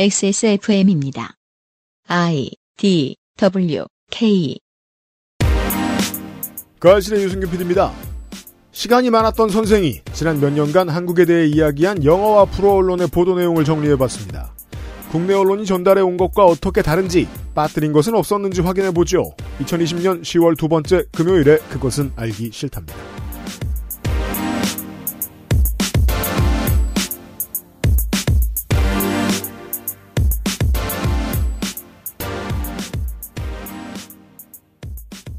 XSFM입니다. I D W K 그 아실의 유승균 PD입니다. 시간이 많았던 선생이 지난 몇 년간 한국에 대해 이야기한 영어와 불어 언론의 보도 내용을 정리해봤습니다. 국내 언론이 전달해 온 것과 어떻게 다른지 빠뜨린 것은 없었는지 확인해 보죠. 2020년 10월 두 번째 금요일에 그것은 알기 싫답니다.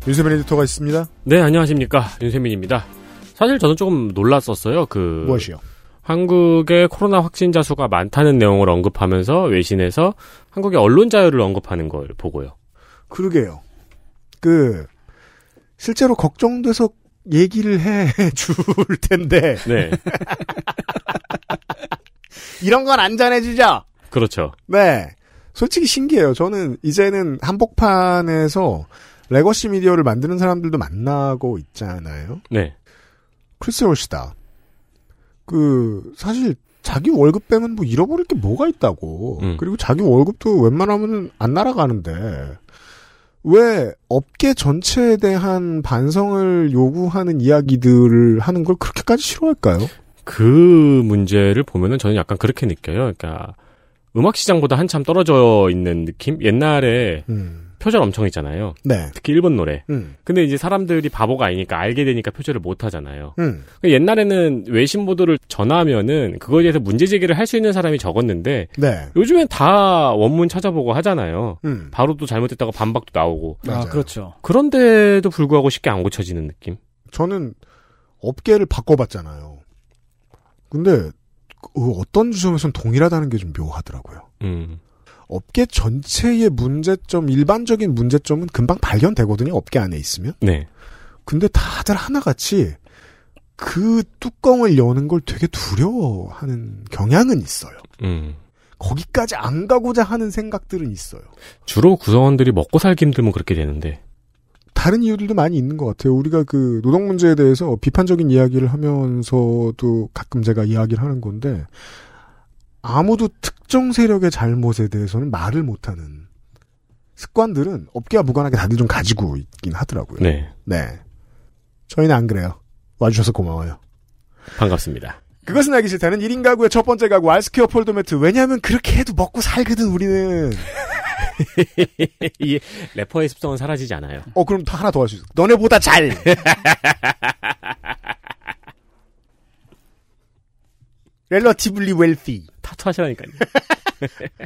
윤세민 에디터가 있습니다. 네, 안녕하십니까. 윤세민입니다. 사실 저는 조금 놀랐었어요. 그. 무엇이요? 한국의 코로나 확진자 수가 많다는 내용을 언급하면서 외신에서 한국의 언론 자유를 언급하는 걸 보고요. 그러게요. 그, 실제로 걱정돼서 얘기를 해 줄 텐데. 네. 이런 건 안 전해지죠? 그렇죠. 네. 솔직히 신기해요. 저는 이제는 한복판에서 레거시 미디어를 만드는 사람들도 만나고 있잖아요. 네. 크리스 월시다. 그 사실 자기 월급 빼면 뭐 잃어버릴 게 뭐가 있다고. 음. 그리고 자기 월급도 웬만하면 안 날아가는데 왜 업계 전체에 대한 반성을 요구하는 이야기들을 하는 걸 그렇게까지 싫어할까요? 그 문제를 보면은 저는 약간 그렇게 느껴요. 그러니까 음악 시장보다 한참 떨어져 있는 느낌? 옛날에 음. 표절 엄청 있잖아요. 네. 특히 일본 노래. 음. 근데 이제 사람들이 바보가 아니니까 알게 되니까 표절을 못 하잖아요. 음. 그러니까 옛날에는 외신 보도를 전하면은 그거에 대해서 문제 제기를 할 수 있는 사람이 적었는데 네. 요즘엔 다 원문 찾아보고 하잖아요. 음. 바로 또 잘못됐다고 반박도 나오고. 맞아요. 아, 그렇죠. 그런데도 불구하고 쉽게 안 고쳐지는 느낌? 저는 업계를 바꿔봤잖아요. 근데 그 어떤 지점에선 동일하다는 게 좀 묘하더라고요. 음. 업계 전체의 문제점, 일반적인 문제점은 금방 발견되거든요. 업계 안에 있으면. 네. 근데 다들 하나같이 그 뚜껑을 여는 걸 되게 두려워하는 경향은 있어요. 음. 거기까지 안 가고자 하는 생각들은 있어요. 주로 구성원들이 먹고 살기 힘들면 그렇게 되는데. 다른 이유들도 많이 있는 것 같아요. 우리가 그 노동 문제에 대해서 비판적인 이야기를 하면서도 가끔 제가 이야기를 하는 건데 아무도 특정 세력의 잘못에 대해서는 말을 못하는 습관들은 업계와 무관하게 다들 좀 가지고 있긴 하더라고요. 네. 네. 저희는 안 그래요. 와주셔서 고마워요. 반갑습니다. 그것은 알기 싫다는 1인 가구의 첫 번째 가구 알스케어 폴더 매트. 왜냐하면 그렇게 해도 먹고 살거든 우리는. 이 래퍼의 습성은 사라지지 않아요. 어 그럼 또 하나 더 할 수 있어. 너네보다 잘. relatively wealthy. 타투 하시라니까요.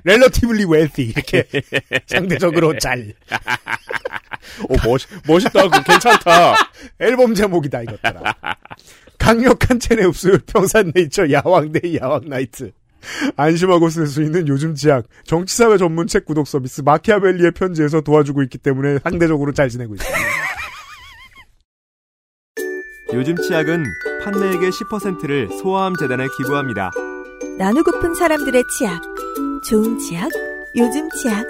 relatively wealthy. 이렇게 상대적으로 잘. 오, 멋, 멋있다. 그 괜찮다. 앨범 제목이다 이것들아. 강력한 체내 흡수율 평산 네이처 야왕데이 야왕나이트. 안심하고 쓸 수 있는 요즘 지약 정치사회 전문 책 구독 서비스 마키아벨리의 편지에서 도와주고 있기 때문에 상대적으로 잘 지내고 있습니다. 요즘 치약은 판매액의 10%를 소아암 재단에 기부합니다. 나누고픈 사람들의 치약. 좋은 치약, 요즘 치약.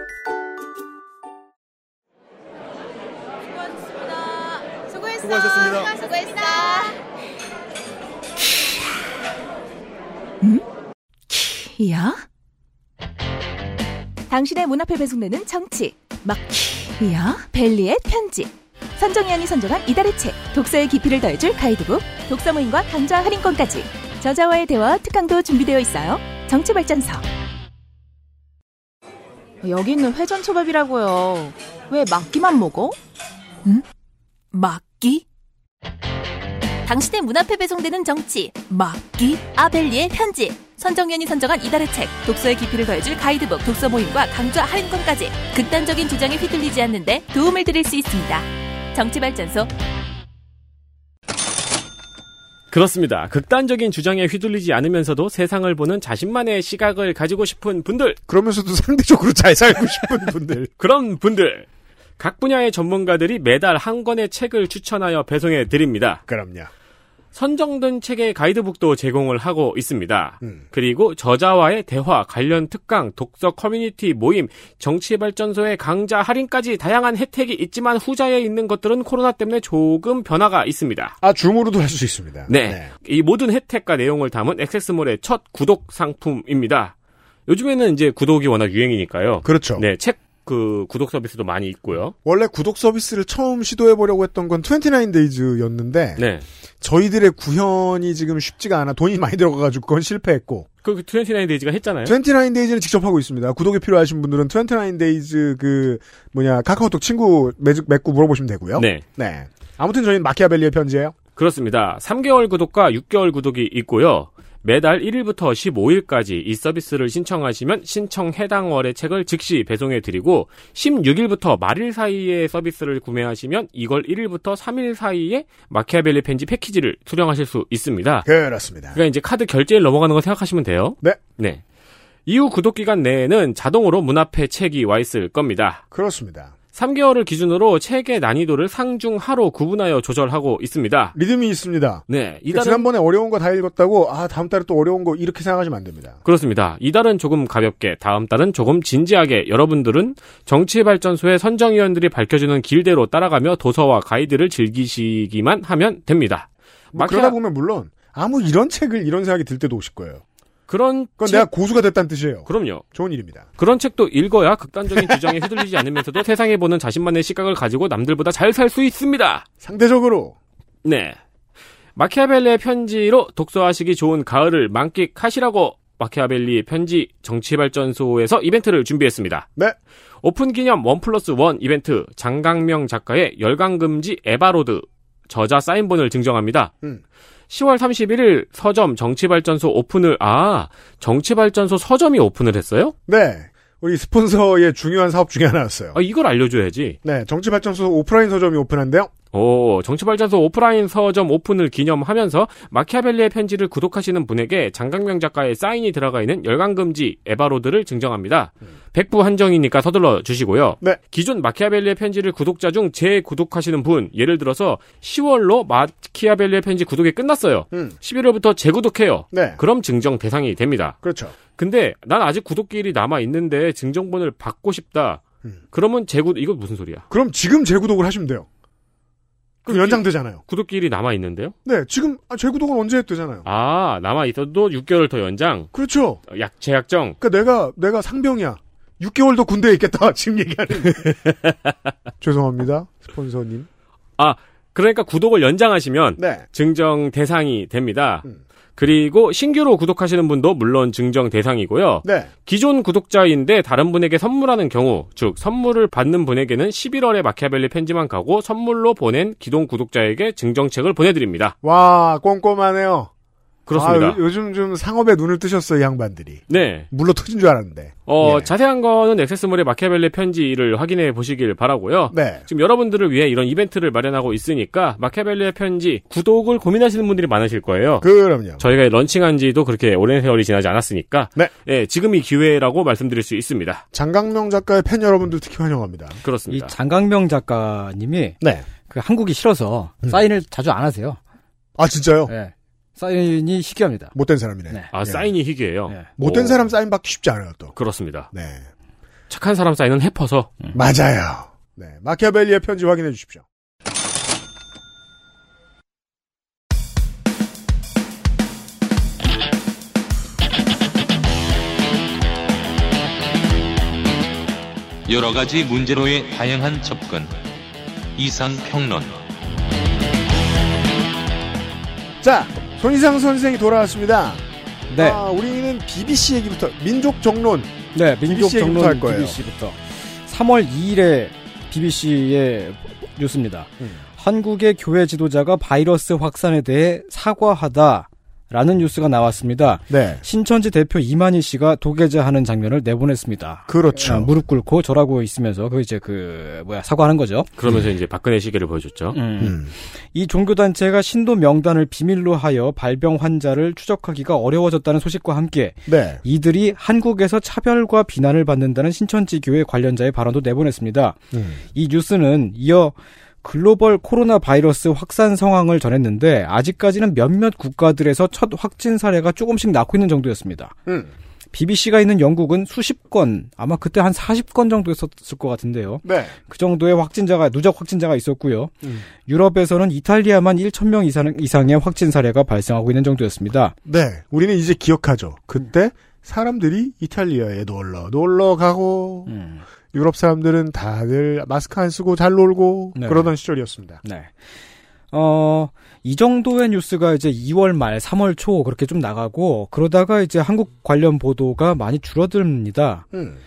수고했어. 수고하셨습니다. 수고했어. 키야? 당신의 문 앞에 배송되는 정치. 막 키야? 벨리의 편지. 선정위원이 선정한 이달의 책. 독서의 깊이를 더해줄 가이드북. 독서 모임과 강좌 할인권까지. 저자와의 대화 특강도 준비되어 있어요. 정치발전서. 여기 있는 회전초밥이라고요. 왜 막기만 먹어? 막기? 당신의 문 앞에 배송되는 정치 막기? 아벨리의 편지 선정위원이 선정한 이달의 책 독서의 깊이를 더해줄 가이드북 독서 모임과 강좌 할인권까지 극단적인 주장에 휘둘리지 않는데 도움을 드릴 수 있습니다. 정치발전소 그렇습니다. 극단적인 주장에 휘둘리지 않으면서도 세상을 보는 자신만의 시각을 가지고 싶은 분들, 그러면서도 상대적으로 잘 살고 싶은 분들. 그런 분들. 각 분야의 전문가들이 매달 한 권의 책을 추천하여 배송해 드립니다. 그럼요. 선정된 책의 가이드북도 제공을 하고 있습니다. 음. 그리고 저자와의 대화, 관련 특강, 독서 커뮤니티 모임, 정치발전소의 강좌 할인까지 다양한 혜택이 있지만 후자에 있는 것들은 코로나 때문에 조금 변화가 있습니다. 아 줌으로도 할 수 있습니다. 네. 이 모든 혜택과 내용을 담은 액세스몰의 첫 구독 상품입니다. 요즘에는 이제 구독이 워낙 유행이니까요. 그렇죠. 네, 책 그 구독 서비스도 많이 있고요. 원래 구독 서비스를 처음 시도해 보려고 했던 건 29days였는데 네. 저희들의 구현이 지금 쉽지가 않아 돈이 많이 들어가가지고 그건 실패했고 그 29데이즈가 했잖아요. 29days는 직접 하고 있습니다. 구독이 필요하신 분들은 29days 그 뭐냐 카카오톡 친구 맺- 맺고 물어보시면 되고요. 네. 네. 아무튼 저희는 마키아벨리의 편지예요. 그렇습니다. 3개월 구독과 6개월 구독이 있고요. 매달 1일부터 15일까지 이 서비스를 신청하시면 신청 해당 월의 책을 즉시 배송해 드리고 16일부터 말일 사이에 서비스를 구매하시면 이걸 1일부터 3일 사이에 마키아벨리 편지 패키지를 수령하실 수 있습니다. 그렇습니다. 그러니까 이제 카드 결제일 넘어가는 거 생각하시면 돼요. 네. 네. 이후 구독 기간 내에는 자동으로 문 앞에 책이 와 있을 겁니다. 그렇습니다. 3개월을 기준으로 책의 난이도를 상중 하로 구분하여 조절하고 있습니다. 리듬이 있습니다. 네, 그러니까 이달은 지난번에 어려운 거 다 읽었다고 아 다음 달에 또 어려운 거 이렇게 생각하시면 안 됩니다. 그렇습니다. 이달은 조금 가볍게, 다음 달은 조금 진지하게 여러분들은 정치발전소의 선정위원들이 밝혀주는 길대로 따라가며 도서와 가이드를 즐기시기만 하면 됩니다. 뭐 마키아- 그러다 보면 물론 아무 이런 책을 이런 생각이 들 때도 오실 거예요. 그런 그건 책, 내가 고수가 됐다는 뜻이에요. 그럼요. 좋은 일입니다. 그런 책도 읽어야 극단적인 주장에 휘둘리지 않으면서도 세상에 보는 자신만의 시각을 가지고 남들보다 잘 살 수 있습니다. 상대적으로 네. 마키아벨리의 편지로 독서하시기 좋은 가을을 만끽하시라고 마키아벨리 편지 정치발전소에서 이벤트를 준비했습니다. 네. 오픈 기념 원 플러스 원 이벤트 장강명 작가의 열강금지 에바로드 저자 사인본을 증정합니다. 음. 10월 31일 서점 정치발전소 오픈을 아 정치발전소 서점이 오픈을 했어요? 네. 우리 스폰서의 중요한 사업 중에 하나였어요. 아 이걸 알려줘야지. 네, 정치발전소 오프라인 서점이 오픈한데요. 오, 정치발전소 오프라인 서점 오픈을 기념하면서 마키아벨리의 편지를 구독하시는 분에게 장강명 작가의 사인이 들어가 있는 열강금지 에바로드를 증정합니다. 백부 한정이니까 서둘러 주시고요. 네. 기존 마키아벨리의 편지를 구독자 중 재구독하시는 분, 예를 들어서 10월로 마키아벨리의 편지 구독이 끝났어요. 음. 11월부터 재구독해요. 네. 그럼 증정 대상이 됩니다. 그렇죠. 근데 난 아직 구독기일이 남아 있는데 증정본을 받고 싶다. 음. 그러면 재구 이거 무슨 소리야? 그럼 지금 재구독을 하시면 돼요. 그럼 연장되잖아요. 구독기일이 남아 있는데요? 네, 지금 아, 재구독은 언제 했대잖아요. 아, 남아 있어도 6개월 더 연장. 그렇죠. 약 제약정. 그러니까 내가 내가 상병이야. 6개월 더 군대에 있겠다. 지금 얘기하는. 죄송합니다, 스폰서님. 그러니까 구독을 연장하시면 네. 증정 대상이 됩니다. 음. 그리고 신규로 구독하시는 분도 물론 증정 대상이고요. 네. 기존 구독자인데 다른 분에게 선물하는 경우, 즉 선물을 받는 분에게는 11월에 마키아벨리 편지만 가고 선물로 보낸 기존 구독자에게 증정책을 보내드립니다. 와 꼼꼼하네요. 그렇습니다. 아, 요, 요즘 좀 상업에 눈을 뜨셨어요, 이 양반들이. 네. 물로 터진 줄 알았는데. 어, 예. 자세한 거는 액세스몰의 마키아벨리 편지를 확인해 보시길 바라고요. 네. 지금 여러분들을 위해 이런 이벤트를 마련하고 있으니까 마키아벨리의 편지 구독을 고민하시는 분들이 많으실 거예요. 그럼요. 저희가 런칭한 지도 그렇게 오랜 세월이 지나지 않았으니까 네. 예, 지금이 기회라고 말씀드릴 수 있습니다. 장강명 작가의 팬 여러분들 특히 환영합니다. 이 그렇습니다. 장강명 작가님이 네. 그 한국이 싫어서 음. 사인을 자주 안 하세요. 아 진짜요? 예. 사인이 희귀합니다. 못된 사람이네. 네. 아, 예. 사인이 희귀해요. 예. 못된 오, 사람 사인 받기 쉽지 않아요, 또. 그렇습니다. 네. 착한 사람 사인은 해퍼서 맞아요. 네. 마키아벨리의 편지 확인해 주십시오. 여러 가지 문제로의 다양한 접근. 이상 평론. 자, 손희상 선생이 돌아왔습니다. 네. 아, 우리는 BBC 얘기부터 민족 정론. 네, 민족 BBC 정론 할 거예요. BBC부터 3월 2일에 BBC의 뉴스입니다. 음. 한국의 교회 지도자가 바이러스 확산에 대해 사과하다. 라는 뉴스가 나왔습니다. 네. 신천지 대표 이만희 씨가 도계자하는 장면을 내보냈습니다. 그렇죠. 아, 무릎 꿇고 절하고 있으면서 그 이제 그 뭐야 사과하는 거죠. 그러면서 이제 박근혜 시계를 보여줬죠. 음. 음. 이 종교 단체가 신도 명단을 비밀로 하여 발병 환자를 추적하기가 어려워졌다는 소식과 함께 네. 이들이 한국에서 차별과 비난을 받는다는 신천지 교회 관련자의 발언도 내보냈습니다. 음. 이 뉴스는 이어 글로벌 코로나 바이러스 확산 상황을 전했는데 아직까지는 몇몇 국가들에서 첫 확진 사례가 조금씩 낳고 있는 정도였습니다. 음. BBC가 있는 영국은 수십 건, 아마 그때 한 40건 정도 있었을 것 같은데요. 네. 그 정도의 확진자가 누적 확진자가 있었고요. 음. 유럽에서는 이탈리아만 1천 명 이상, 이상의 확진 사례가 발생하고 있는 정도였습니다. 네. 우리는 이제 기억하죠. 그때 사람들이 이탈리아에 놀러 놀러 가고 음. 유럽 사람들은 다들 마스크 안 쓰고 잘 놀고 네. 그러던 시절이었습니다. 네. 어, 이 정도의 뉴스가 이제 2월 말, 3월 초 그렇게 좀 나가고 그러다가 이제 한국 관련 보도가 많이 줄어듭니다. 음.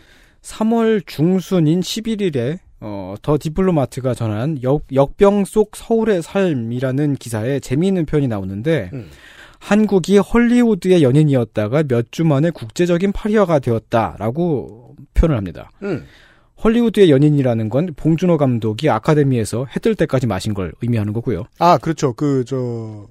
3월 중순인 11일에 어, 더 디플로마트가 전한 역, 역병 속 서울의 삶이라는 기사에 재미있는 표현이 나오는데 음. 한국이 헐리우드의 연인이었다가 몇 주 만에 국제적인 파리화가 되었다라고 표현을 합니다. 음. 헐리우드의 연인이라는 건 봉준호 감독이 아카데미에서 해 뜰 때까지 마신 걸 의미하는 거고요. 아 그렇죠. 그 저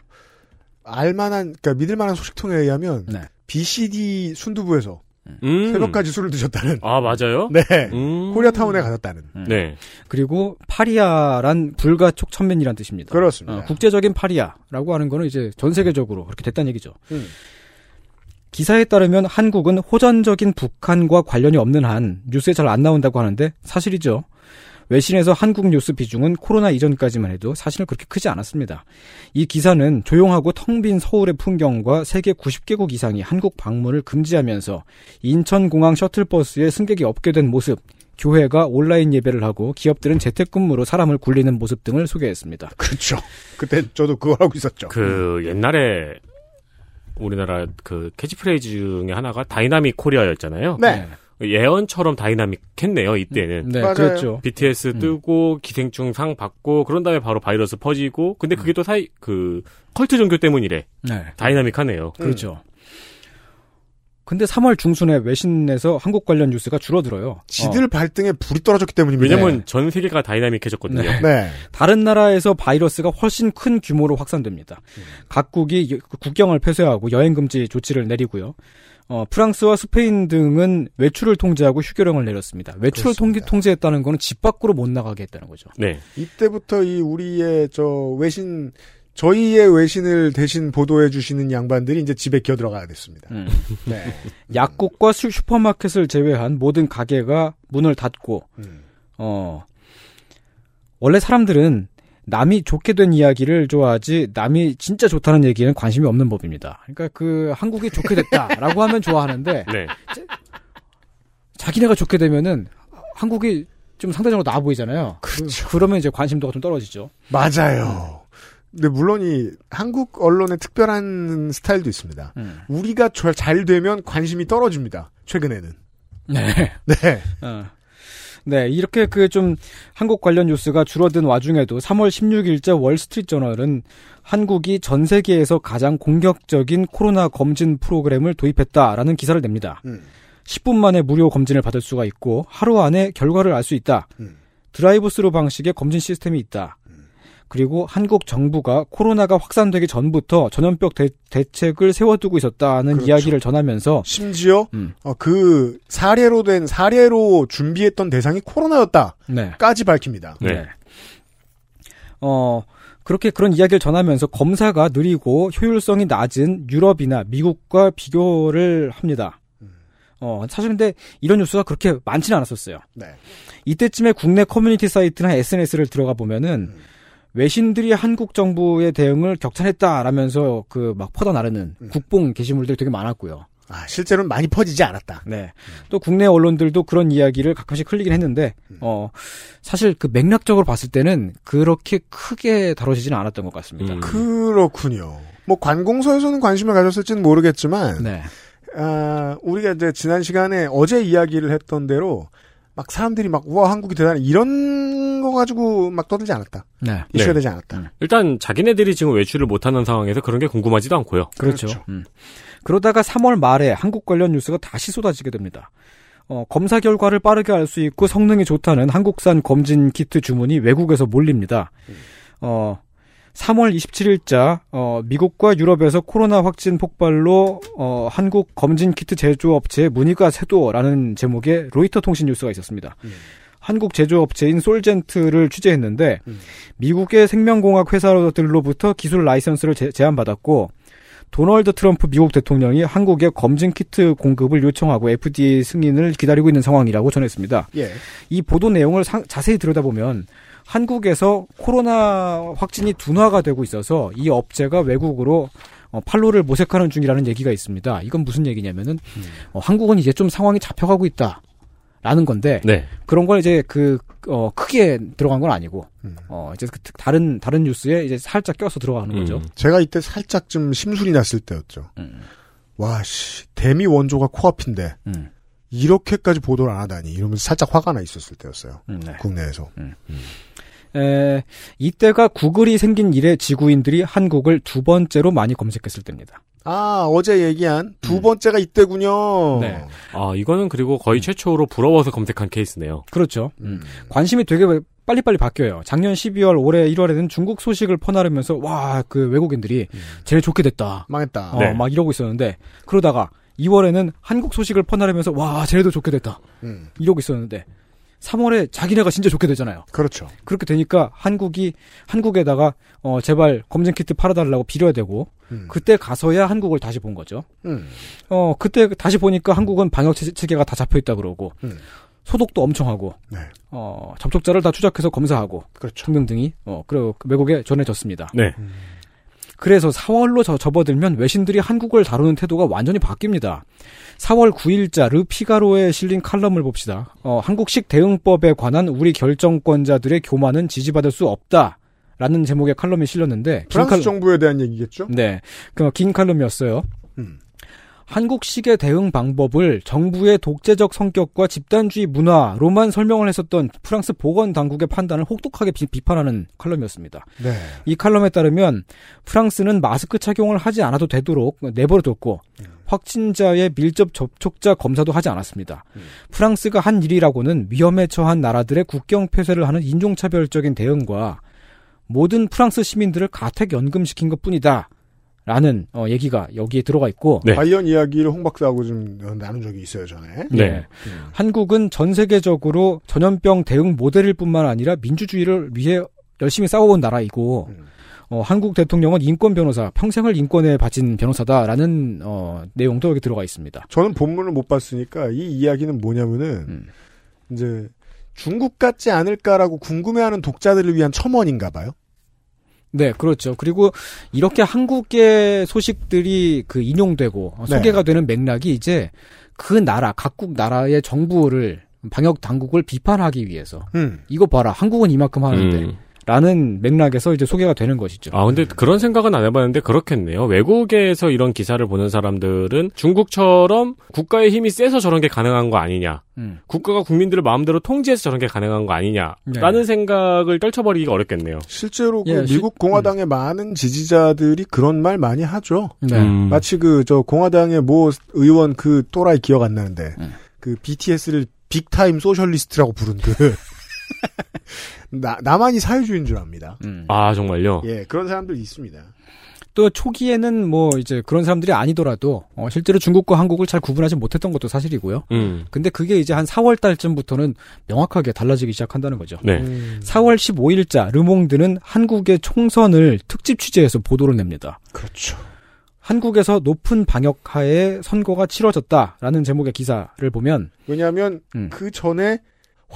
알만한 그러니까 믿을만한 소식통에 의하면 네. BCD 순두부에서 음. 새벽까지 술을 드셨다는. 아 맞아요? 네. 음. 코리아타운에 가셨다는. 네. 그리고 파리아란 불가 촉 천면이란 뜻입니다. 그렇습니다. 어, 국제적인 파리아라고 하는 거는 이제 전 세계적으로 그렇게 됐다는 얘기죠. 음. 기사에 따르면 한국은 호전적인 북한과 관련이 없는 한 뉴스에 잘 안 나온다고 하는데 사실이죠. 외신에서 한국 뉴스 비중은 코로나 이전까지만 해도 사실은 그렇게 크지 않았습니다. 이 기사는 조용하고 텅 빈 서울의 풍경과 세계 90개국 이상이 한국 방문을 금지하면서 인천공항 셔틀버스에 승객이 없게 된 모습, 교회가 온라인 예배를 하고 기업들은 재택근무로 사람을 굴리는 모습 등을 소개했습니다. 그렇죠. 그때 저도 그걸 하고 있었죠. 그 옛날에 우리나라 그 캐치프레이즈 중에 하나가 Dynamic Korea였잖아요. 네. 예언처럼 다이나믹했네요 이때는. 네, 맞아요. 그랬죠. BTS 음. 뜨고 기생충 상 받고 그런 다음에 바로 바이러스 퍼지고 근데 그게 또 사이 그 컬트 종교 때문이래. 네. 다이나믹하네요. 그렇죠. 근데 3월 중순에 외신에서 한국 관련 뉴스가 줄어들어요. 지들 발등에 불이 떨어졌기 때문입니다. 왜냐면 전 세계가 다이나믹해졌거든요. 네. 네. 다른 나라에서 바이러스가 훨씬 큰 규모로 확산됩니다. 각국이 여- 국경을 폐쇄하고 여행 금지 조치를 내리고요. 어, 프랑스와 스페인 등은 외출을 통제하고 휴교령을 내렸습니다. 외출을 통제, 그렇습니다. 통제 했다는 거는 집 밖으로 못 나가게 했다는 거죠. 네. 이때부터 이 우리의 저 외신 저희의 외신을 대신 보도해 주시는 양반들이 이제 집에 기어 들어가야 됐습니다. 음. 네. 약국과 슈- 슈퍼마켓을 제외한 모든 가게가 문을 닫고 음. 어 원래 사람들은 남이 좋게 된 이야기를 좋아하지 남이 진짜 좋다는 얘기는 관심이 없는 법입니다. 그러니까 그 한국이 좋게 됐다라고 하면 좋아하는데 네. 자기네가 좋게 되면은 한국이 좀 상대적으로 나아 보이잖아요. 그렇죠. 그, 러면 이제 관심도가 좀 떨어지죠. 맞아요. 근데 물론 이 한국 언론의 특별한 스타일도 있습니다. 음. 우리가 저- 잘 되면 관심이 떨어집니다. 최근에는. 네. 네. 어. 네, 이렇게 그 좀 한국 관련 뉴스가 줄어든 와중에도 3월 16일자 월스트리트 저널은 한국이 전 세계에서 가장 공격적인 코로나 검진 프로그램을 도입했다라는 기사를 냅니다. 음. 10분 만에 무료 검진을 받을 수가 있고 하루 안에 결과를 알 수 있다. 음. 드라이브 스루 방식의 검진 시스템이 있다. 그리고 한국 정부가 코로나가 확산되기 전부터 전염병 대, 대책을 세워두고 있었다는 그렇죠. 이야기를 전하면서 심지어 음. 어, 그 사례로 된 사례로 준비했던 대상이 코로나였다까지 네. 밝힙니다. 네. 어, 그렇게 그런 이야기를 전하면서 검사가 느리고 효율성이 낮은 유럽이나 미국과 비교를 합니다. 어, 사실 근데 이런 뉴스가 그렇게 많지는 않았었어요. 네. 이때쯤에 국내 커뮤니티 사이트나 SNS를 들어가 보면은 음. 외신들이 한국 정부의 대응을 격찬했다라면서 그 막 퍼다 나르는 음. 국뽕 게시물들이 되게 많았고요. 아, 실제로는 많이 퍼지지 않았다. 네. 또 국내 언론들도 그런 이야기를 가끔씩 흘리긴 했는데, 음. 어, 사실 그 맥락적으로 봤을 때는 그렇게 크게 다뤄지지는 않았던 것 같습니다. 음. 그렇군요. 뭐 관공서에서는 관심을 가졌을지는 모르겠지만 네. 아, 우리가 이제 지난 시간에 어제 이야기를 했던 대로 막 사람들이 막 우와 한국이 대단해 이런 거 가지고 막 떠들지 않았다. 네. 이슈가 네. 되지 않았다. 음. 일단 자기네들이 지금 외출을 못하는 상황에서 그런 게 궁금하지도 않고요. 그렇죠. 그렇죠. 음. 그러다가 3월 말에 한국 관련 뉴스가 다시 쏟아지게 됩니다. 어, 검사 결과를 빠르게 알 수 있고 성능이 좋다는 한국산 검진 키트 주문이 외국에서 몰립니다. 어, 3월 27일자 어, 미국과 유럽에서 코로나 확진 폭발로 어, 한국 검진 키트 제조업체 문의가 쇄도라는 제목의 로이터 통신 뉴스가 있었습니다. 음. 한국 제조업체인 솔젠트를 취재했는데 음. 미국의 생명공학 회사들로부터 기술 라이선스를 제, 제안받았고 도널드 트럼프 미국 대통령이 한국에 검진 키트 공급을 요청하고 FDA 승인을 기다리고 있는 상황이라고 전했습니다. 예. 이 보도 내용을 상- 자세히 들여다보면 한국에서 코로나 확진이 둔화가 되고 있어서 이 업체가 외국으로 어, 팔로를 모색하는 중이라는 얘기가 있습니다. 이건 무슨 얘기냐면은 어, 한국은 이제 좀 상황이 잡혀가고 있다 라는 건데 네. 그런 걸 이제 그 어, 크게 들어간 건 아니고 어, 이제 그 다른 다른 뉴스에 이제 살짝 껴서 들어가는 거죠. 제가 이때 살짝 좀 심술이 났을 때였죠. 와, 씨, 대미 원조가 코앞인데, 음. 이렇게까지 보도를 안 하다니, 이러면서 살짝 화가 나 있었을 때였어요. 음, 네. 국내에서. 에, 이때가 구글이 생긴 이래 지구인들이 한국을 두 번째로 많이 검색했을 때입니다. 아, 어제 얘기한 두 번째가 이때군요. 네. 아, 이거는 그리고 거의 최초로 부러워서 검색한 케이스네요. 그렇죠. 음. 관심이 되게 빨리빨리 바뀌어요. 작년 12월, 올해 1월에는 중국 소식을 퍼나르면서 와, 그 외국인들이 제일 좋게 됐다. 망했다. 어, 네. 막 이러고 있었는데 그러다가 2월에는 한국 소식을 퍼나르면서 와, 쟤네도 좋게 됐다. 음, 이러고 있었는데 3월에 자기네가 진짜 좋게 되잖아요. 그렇죠. 그렇게 되니까 한국이 한국에다가 어 제발 검증 키트 팔아달라고 빌어야 되고 음. 그때 가서야 한국을 다시 본 거죠. 음. 어 그때 다시 보니까 한국은 방역 체- 체계가 다 잡혀 있다 그러고 음. 소독도 엄청 하고 네. 어 접촉자를 다 추적해서 검사하고 그렇죠. 등등등이 어 그리고 외국에 전해졌습니다. 네. 그래서 4월로 저, 접어들면 외신들이 한국을 다루는 태도가 완전히 바뀝니다. 4월 9일자 르 피가로에 실린 칼럼을 봅시다. 어, 한국식 대응법에 관한 우리 결정권자들의 교만은 지지받을 수 없다. 라는 제목의 칼럼이 실렸는데 긴 프랑스 칼럼- 정부에 대한 얘기겠죠? 네, 그긴 칼럼이었어요. 음. 한국식의 대응 방법을 정부의 독재적 성격과 집단주의 문화로만 설명을 했었던 프랑스 보건 당국의 판단을 혹독하게 비, 비판하는 칼럼이었습니다. 네. 이 칼럼에 따르면 프랑스는 마스크 착용을 하지 않아도 되도록 내버려뒀고 확진자의 밀접 접촉자 검사도 하지 않았습니다. 프랑스가 한 일이라고는 위험에 처한 나라들의 국경 폐쇄를 하는 인종차별적인 대응과 모든 프랑스 시민들을 가택 연금시킨 것뿐이다. 라는 어, 얘기가 여기에 들어가 있고 네. 과연 이야기를 홍 박사하고 좀 나눈 적이 있어요, 전에. 네. 예. 한국은 전 세계적으로 전염병 대응 모델일 뿐만 아니라 민주주의를 위해 열심히 싸워온 나라이고 음. 어, 한국 대통령은 인권 변호사, 평생을 인권에 바친 변호사다라는 어, 내용도 여기 들어가 있습니다. 저는 본문을 못 봤으니까 이 이야기는 뭐냐면은 음. 이제 중국 같지 않을까라고 궁금해하는 독자들을 위한 첨언인가 봐요. 네, 그렇죠. 그리고 이렇게 한국의 소식들이 그 인용되고 어, 네. 소개가 되는 맥락이 이제 그 나라, 각국 나라의 정부를 방역 당국을 비판하기 위해서 음. 이거 봐라, 한국은 이만큼 하는데 음. 라는 맥락에서 이제 소개가 되는 것이죠. 아, 근데 그런 생각은 안 해봤는데 그렇겠네요. 외국에서 이런 기사를 보는 사람들은 중국처럼 국가의 힘이 세서 저런 게 가능한 거 아니냐. 음. 국가가 국민들을 마음대로 통제해서 저런 게 가능한 거 아니냐라는 네. 생각을 떨쳐버리기가 어렵겠네요. 실제로 그 예, 시- 미국 공화당의 많은 지지자들이 그런 말 많이 하죠. 네. 음. 마치 그 저 공화당의 모 의원 그 또라이 기억 안 나는데 음. 그 BTS를 big time socialist라고 부른 그 나, 남한이 사회주의인 줄 압니다. 음. 아, 정말요? 예, 그런 사람들 있습니다. 또 초기에는 뭐 이제 그런 사람들이 아니더라도 어, 실제로 중국과 한국을 잘 구분하지 못했던 것도 사실이고요. 음. 근데 그게 이제 한 4월 달쯤부터는 명확하게 달라지기 시작한다는 거죠. 네. 음, 4월 15일자 르몽드는 한국의 총선을 특집 취재해서 보도를 냅니다. 그렇죠. 한국에서 높은 방역하에 선거가 치러졌다라는 제목의 기사를 보면 왜냐하면 음. 그 전에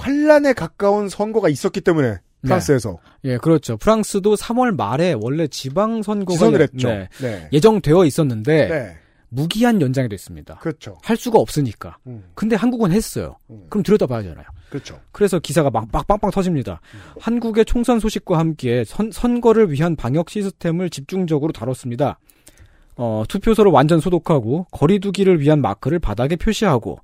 환란에 가까운 선거가 있었기 때문에 프랑스에서 예 그렇죠. 프랑스도 3월 말에 원래 지방 선거가 했죠. 네, 네. 예정되어 있었는데 네. 무기한 연장이 됐습니다. 그렇죠. 할 수가 없으니까. 음, 근데 한국은 했어요. 음. 그럼 들여다봐야잖아요. 그렇죠. 그래서 기사가 막, 막 빵빵 터집니다. 한국의 총선 소식과 함께 선, 선거를 위한 방역 시스템을 집중적으로 다뤘습니다. 어, 투표소를 완전 소독하고 거리두기를 위한 마크를 바닥에 표시하고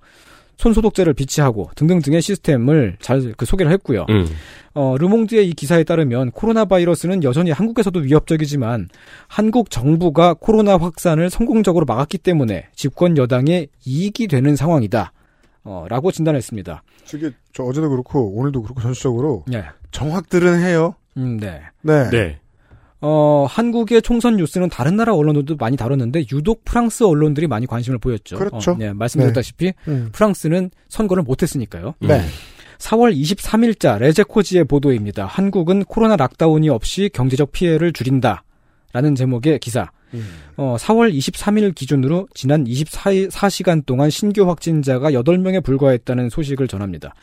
손소독제를 비치하고 등등 등의 시스템을 잘 그 소개를 했고요. 음. 어, 르몽드의 이 기사에 따르면 코로나 바이러스는 여전히 한국에서도 위협적이지만 한국 정부가 코로나 확산을 성공적으로 막았기 때문에 집권 여당에 이익이 되는 상황이다. 어, 라고 진단했습니다. 저게 저 어제도 그렇고 오늘도 그렇고 전체적으로 예. 정확들은 해요. 음, 네. 네. 네. 어, 한국의 총선 뉴스는 다른 나라 언론들도 많이 다뤘는데 유독 프랑스 언론들이 많이 관심을 보였죠. 그렇죠. 어, 네, 말씀드렸다시피 음. 프랑스는 선거를 못했으니까요. 네. 4월 23일자 레제코지의 보도입니다. 한국은 코로나 락다운이 없이 경제적 피해를 줄인다. 라는 제목의 기사. 음. 어, 4월 23일 기준으로 지난 24시간 동안 신규 확진자가 8명에 불과했다는 소식을 전합니다.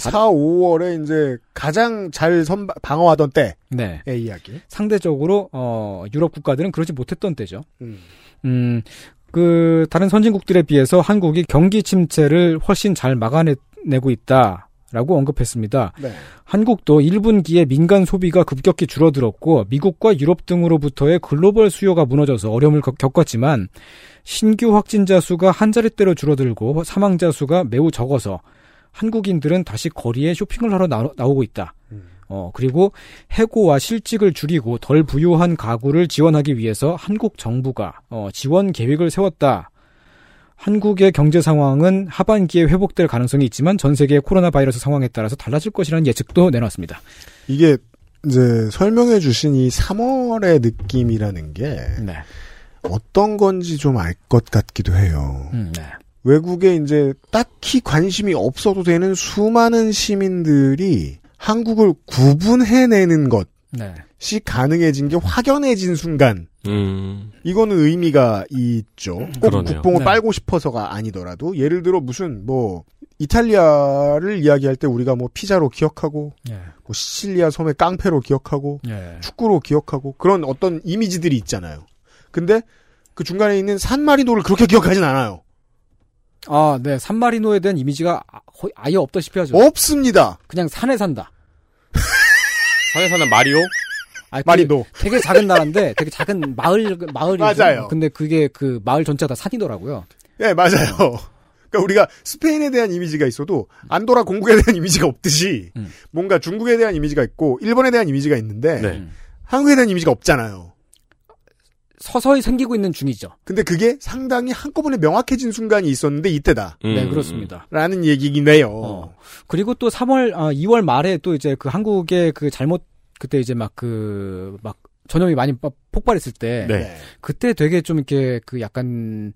그러니까 4, 5월에 이제 가장 잘 선, 방어하던 때의 네. 이야기. 상대적으로 어 유럽 국가들은 그러지 못했던 때죠. 음. 음, 그, 다른 선진국들에 비해서 한국이 경기 침체를 훨씬 잘 막아내고 있다 라고 언급했습니다. 네. 한국도 1분기에 민간 소비가 급격히 줄어들었고, 미국과 유럽 등으로부터의 글로벌 수요가 무너져서 어려움을 겪- 겪었지만, 신규 확진자 수가 한 자릿대로 줄어들고, 사망자 수가 매우 적어서, 한국인들은 다시 거리에 쇼핑을 하러 나, 나오고 있다. 어, 그리고 해고와 실직을 줄이고 덜 부유한 가구를 지원하기 위해서 한국 정부가 어, 지원 계획을 세웠다. 한국의 경제 상황은 하반기에 회복될 가능성이 있지만 전 세계의 코로나 바이러스 상황에 따라서 달라질 것이라는 예측도 내놨습니다. 이게 이제 설명해 주신 이 3월의 느낌이라는 게 네. 어떤 건지 좀 알 것 같기도 해요. 음, 네. 외국에 이제 딱히 관심이 없어도 되는 수많은 시민들이 한국을 구분해내는 것이 네. 가능해진 게 확연해진 순간 음. 이거는 의미가 있죠. 꼭 그러네요. 국뽕을 네. 빨고 싶어서가 아니더라도 예를 들어 무슨 뭐 이탈리아를 이야기할 때 우리가 뭐 피자로 기억하고 예. 뭐 시칠리아 섬의 깡패로 기억하고 예. 축구로 기억하고 그런 어떤 이미지들이 있잖아요. 근데 그 중간에 있는 산마리노를 그렇게 기억하진 않아요. 아, 네. 산마리노에 대한 이미지가 아- 거의 아예 없다시피 하죠. 없습니다. 그냥 산에 산다. 산에 사는 마리오? 아, 그 마리노. 되게 작은 나라인데 되게 작은 마을 마을이 맞아요. 근데 그게 그 마을 전체가 다 산이더라고요. 예, 맞아요. 그러니까 우리가 스페인에 대한 이미지가 있어도 안도라 공국에 대한 이미지가 없듯이 음. 뭔가 중국에 대한 이미지가 있고 일본에 대한 이미지가 있는데 네. 한국에 대한 이미지가 없잖아요. 서서히 생기고 있는 중이죠. 근데 그게 상당히 한꺼번에 명확해진 순간이 있었는데 이때다. 음. 네, 그렇습니다. 라는 얘기이네요. 어. 그리고 또 3월, 아, 2월 말에 또 이제 그 한국의 그 잘못, 그때 이제 막 그, 막 전염이 많이 빠- 폭발했을 때. 네. 그때 되게 좀 이렇게 그 약간,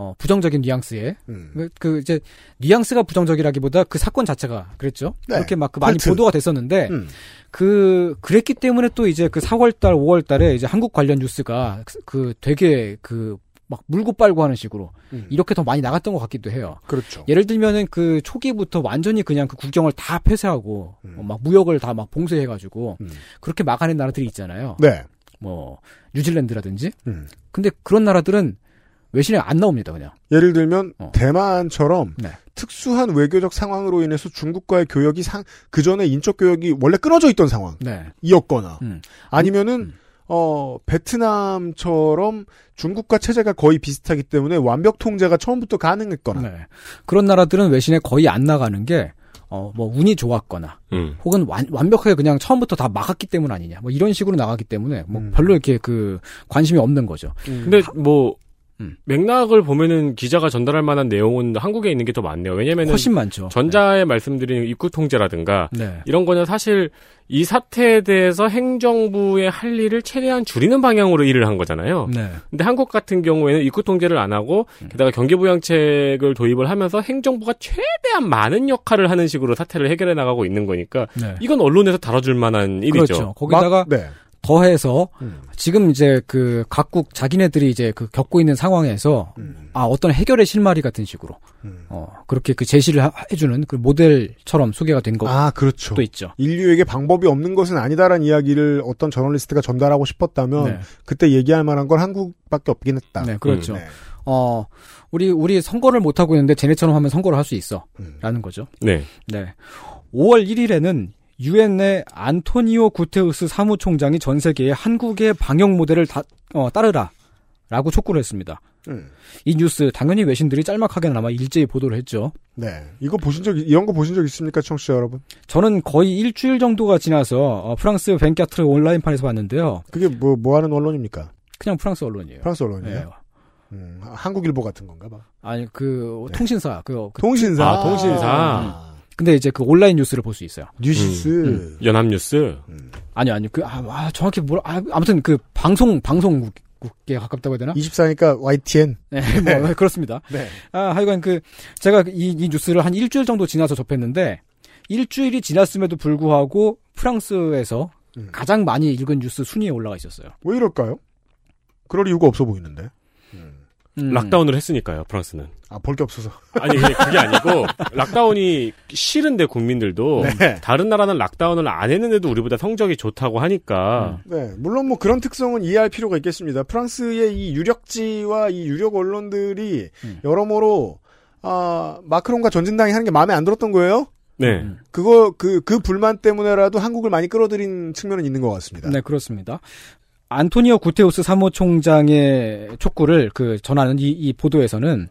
어, 부정적인 뉘앙스에. 음. 그, 그 이제 뉘앙스가 부정적이라기보다 그 사건 자체가 그랬죠. 네. 그렇게 막 그 많이 컬트. 보도가 됐었는데. 음. 그, 그랬기 때문에 또 이제 그 4월달, 5월달에 이제 한국 관련 뉴스가 그- 그 되게 그, 막 물고 빨고 하는 식으로 음. 이렇게 더 많이 나갔던 것 같기도 해요. 그렇죠. 예를 들면은 그 초기부터 완전히 그냥 그 국경을 다 폐쇄하고 음. 어, 막 무역을 다 막 봉쇄해가지고 음. 그렇게 막아낸 나라들이 있잖아요. 네. 뭐 뉴질랜드라든지. 음. 근데 그런 나라들은 외신에 안 나옵니다, 그냥. 예를 들면 어. 대만처럼 네. 특수한 외교적 상황으로 인해서 중국과의 교역이 상, 그 전에 인적 교역이 원래 끊어져 있던 상황이었거나 네. 음. 아니면은 음. 어 베트남처럼 중국과 체제가 거의 비슷하기 때문에 완벽 통제가 처음부터 가능했거나 네. 그런 나라들은 외신에 거의 안 나가는 게 어, 뭐 운이 좋았거나 음. 혹은 완, 완벽하게 그냥 처음부터 다 막았기 때문 아니냐. 뭐 이런 식으로 나가기 때문에 뭐 음. 별로 이렇게 그 관심이 없는 거죠. 근데 뭐 음. 맥락을 보면은 기자가 전달할 만한 내용은 한국에 있는 게 더 많네요. 왜냐면은 훨씬 많죠. 전자에 말씀드린 입구 통제라든가 네. 이런 거는 사실 이 사태에 대해서 행정부의 할 일을 최대한 줄이는 방향으로 일을 한 거잖아요. 네. 근데 한국 같은 경우에는 입구 통제를 안 하고 게다가 경기 부양책을 도입을 하면서 행정부가 최대한 많은 역할을 하는 식으로 사태를 해결해 나가고 있는 거니까 네. 이건 언론에서 다뤄줄 만한 일이죠. 그렇죠. 거기다가 막- 네. 더해서 음. 지금 이제 그 각국 자기네들이 이제 그 겪고 있는 상황에서 음. 아 어떤 해결의 실마리 같은 식으로 음. 어 그렇게 그 제시를 하- 해주는 그 모델처럼 소개가 된 것도 아 그렇죠. 있죠. 인류에게 방법이 없는 것은 아니다라는 이야기를 어떤 저널리스트가 전달하고 싶었다면 네. 그때 얘기할 만한 건 한국밖에 없긴 했다. 네, 그렇죠. 네. 어 우리 우리 선거를 못 하고 있는데 쟤네처럼 하면 선거를 할 수 있어라는 음. 거죠. 네. 네. 5월 1일에는 유엔의 안토니오 구테우스 사무총장이 전 세계에 한국의 방역 모델을 다, 어, 따르라. 라고 촉구를 했습니다. 음. 이 뉴스 당연히 외신들이 짤막하게나마 일제히 보도를 했죠. 네. 이거 보신 적 이런 거 보신 적 있습니까, 청취자 여러분? 저는 거의 일주일 정도가 지나서 어, 프랑스 vingt-quatre 온라인판에서 봤는데요. 그게 뭐뭐 하는 언론입니까? 그냥 프랑스 언론이에요. 프랑스 언론이에요. 네. 음, 한국일보 같은 건가 봐. 아니 그 네. 통신사 그, 그- 통신사. 아, 통신사. 아. 근데 이제 그 온라인 뉴스를 볼 수 있어요. 뉴시스. 음, 연합뉴스. 아니요 아니요 그 아, 아, 정확히 뭐라 아, 아무튼 그 방송 방송국에 가깝다고 해야 되나? 24니까 YTN. 네, 뭐 그렇습니다. 네. 아, 하여간 그, 제가 이, 이 뉴스를 한 일주일 정도 지나서 접했는데, 일주일이 지났음에도 불구하고 프랑스에서 음. 가장 많이 읽은 뉴스 순위에 올라가 있었어요. 왜 이럴까요? 그럴 이유가 없어 보이는데. 음. 음. lockdown을 했으니까요, 프랑스는. 아, 볼 게 없어서. 아니, 그게, 아니고, lockdown이 싫은데 국민들도, 네. 다른 나라는 lockdown을 안 했는데도 우리보다 성적이 좋다고 하니까, 네, 물론 뭐 그런 특성은 이해할 필요가 있겠습니다. 프랑스의 이 유력지와 이 유력 언론들이 음. 여러모로 아, 마크롱과 전진당이 하는 게 마음에 안 들었던 거예요. 네. 그거 그 그 불만 때문에라도 한국을 많이 끌어들인 측면은 있는 것 같습니다. 네, 그렇습니다. 안토니오 구테흐스 사무총장의 촉구를 그 전하는 이, 이 보도에서는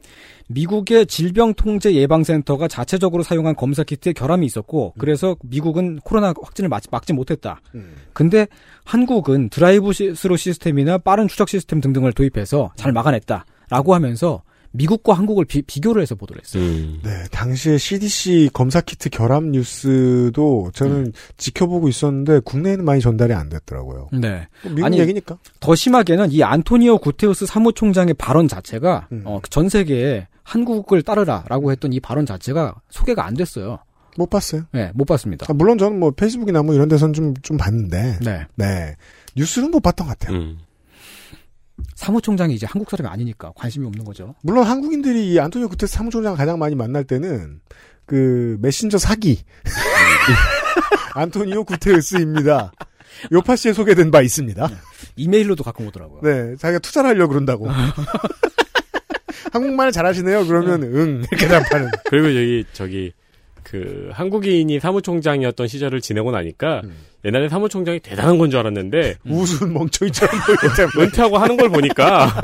미국의 질병통제 예방센터가 자체적으로 사용한 검사 키트에 결함이 있었고 그래서 미국은 코로나 확진을 막지, 막지 못했다. 음. 근데 한국은 드라이브 스루 시스템이나 빠른 추적 시스템 등등을 도입해서 잘 막아냈다라고 하면서 미국과 한국을 비, 교를 해서 보도를 했어요. 음. 네, 당시에 CDC 검사 키트 결함 뉴스도 저는 음. 지켜보고 있었는데 국내에는 많이 전달이 안 됐더라고요. 네. 뭐 미국 아니, 얘기니까. 더 심하게는 이 안토니오 구테우스 사무총장의 발언 자체가 음. 어, 전 세계에 한국을 따르라라고 했던 이 발언 자체가 소개가 안 됐어요. 못 봤어요. 네, 못 봤습니다. 아, 물론 저는 뭐 페이스북이나 뭐 이런 데선 좀, 좀 봤는데. 네. 네. 뉴스는 못 봤던 것 같아요. 음. 사무총장이 이제 한국 사람이 아니니까 관심이 없는 거죠. 물론 한국인들이 이 안토니오 구테스 사무총장 가장 많이 만날 때는 그 메신저 사기 안토니오 구테스입니다. 요파 씨에 소개된 바 있습니다. 이메일로도 가끔 오더라고요. 네, 자기가 투자를 하려고 그런다고. 한국말 잘하시네요. 그러면 응 이렇게 답하는. 그리고 저기, 저기, 그, 한국인이 사무총장이었던 시절을 지내고 나니까, 음. 옛날에 사무총장이 대단한 건 줄 알았는데, 우스운 멍청이처럼 은퇴하고 하는 걸 보니까,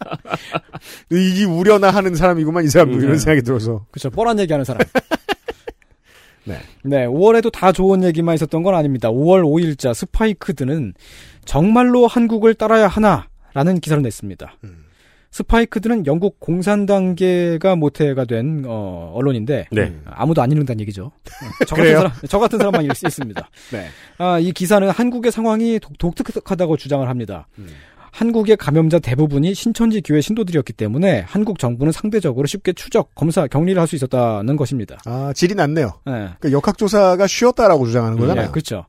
이 우려나 하는 사람이구만 이 사람도 음. 이런 생각이 들어서. 그렇죠. 뻔한 얘기하는 사람. 네. 네, 5월에도 다 좋은 얘기만 있었던 건 아닙니다. 5월 5일자 Spiked는 정말로 한국을 따라야 하나 라는 기사를 냈습니다. 음. Spiked는 영국 공산당계가 모태가 된 어, 언론인데 네. 아무도 안 읽는다는 얘기죠. 저 같은? 사람, 저 같은 사람만 읽을 수 있습니다. 네. 아, 이 기사는 한국의 상황이 독, 독특하다고 주장을 합니다. 음. 한국의 감염자 대부분이 신천지 교회 신도들이었기 때문에 한국 정부는 상대적으로 쉽게 추적, 검사, 격리를 할 수 있었다는 것입니다. 아 질이 낮네요. 네. 그 역학조사가 쉬웠다라고 주장하는 거잖아요. 네, 그렇죠.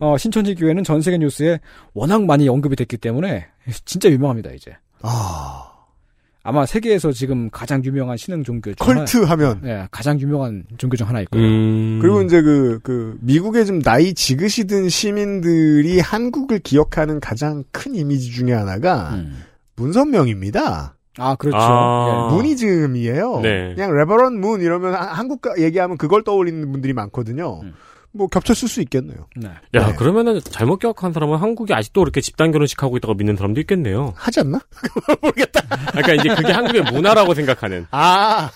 어, 신천지 교회는 전 세계 뉴스에 워낙 많이 언급이 됐기 때문에 진짜 유명합니다, 이제. 아 아마 세계에서 지금 가장 유명한 신흥 종교 중 하나, 컬트 하면 네, 가장 유명한 종교 중 하나 있고요. 음. 그리고 이제 그, 그, 미국에 좀 나이 지그시든 시민들이 한국을 기억하는 가장 큰 이미지 중에 하나가 음. 문선명입니다. 아, 그렇죠. 아. 예. 문이즘이에요. 네. 그냥 레버런 문 이러면 하- 한국 가- 얘기하면 그걸 떠올리는 분들이 많거든요. 음. 뭐 겹쳤을 수 있겠네요. 네. 야, 네. 그러면은 잘못 기억한 사람은 한국이 아직도 그렇게 집단 결혼식 하고 있다고 믿는 사람도 있겠네요. 하지 않나? 모르겠다. 그러니까 이제 그게 한국의 문화라고 생각하는. 아,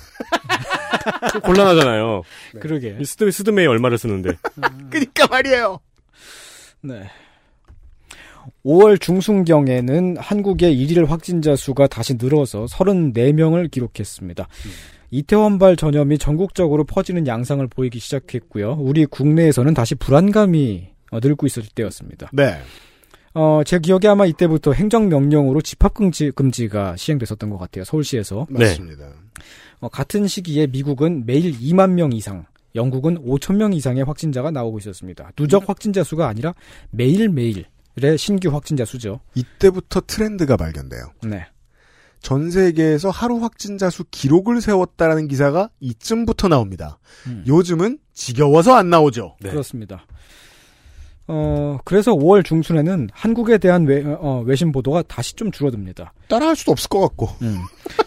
곤란하잖아요. 그러게. 이 스드, 스드메에 얼마를 쓰는데. 그니까 말이에요. 네. 5월 중순경에는 한국의 일일 확진자 수가 다시 늘어서 34명을 기록했습니다. 이태원발 전염이 전국적으로 퍼지는 양상을 보이기 시작했고요. 우리 국내에서는 다시 불안감이 어, 늘고 있을 때였습니다. 네. 어, 제 기억에 아마 이때부터 행정명령으로 집합금지, 금지가 시행됐었던 것 같아요. 서울시에서. 맞습니다. 어, 같은 시기에 미국은 매일 2만 명 이상, 영국은 5천 명 이상의 확진자가 나오고 있었습니다. 누적 확진자 수가 아니라 매일매일의 신규 확진자 수죠. 이때부터 트렌드가 발견돼요. 네. 전 세계에서 하루 확진자 수 기록을 세웠다라는 기사가 이쯤부터 나옵니다. 음. 요즘은 지겨워서 안 나오죠. 네. 그렇습니다. 어, 그래서 5월 중순에는 한국에 대한 외, 어, 외신 보도가 다시 좀 줄어듭니다. 따라할 수도 없을 것 같고. 음.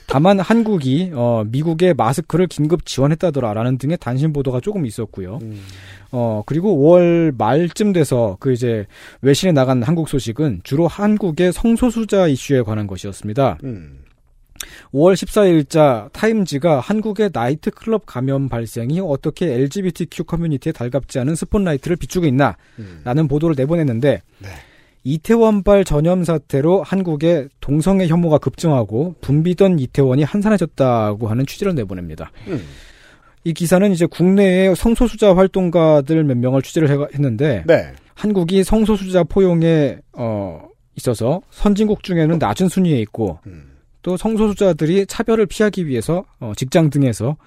다만 한국이 어, 미국의 마스크를 긴급 지원했다더라라는 등의 단신 보도가 조금 있었고요. 어, 그리고 5월 말쯤 돼서 그 이제 외신에 나간 한국 소식은 주로 한국의 성소수자 이슈에 관한 것이었습니다. 음. 5월 14일자 타임지가 한국의 나이트클럽 감염 발생이 어떻게 LGBTQ 커뮤니티에 달갑지 않은 스포트라이트를 비추고 있나 음. 라는 보도를 내보냈는데 네. 이태원발 전염 사태로 한국의 동성애 혐오가 급증하고 붐비던 이태원이 한산해졌다고 하는 취재를 내보냅니다. 음. 이 기사는 이제 국내의 성소수자 활동가들 몇 명을 취재를 해- 했는데 네. 한국이 성소수자 포용에 어 있어서 선진국 중에는 낮은 순위에 있고 음. 또 성소수자들이 차별을 피하기 위해서 어, 직장 등에서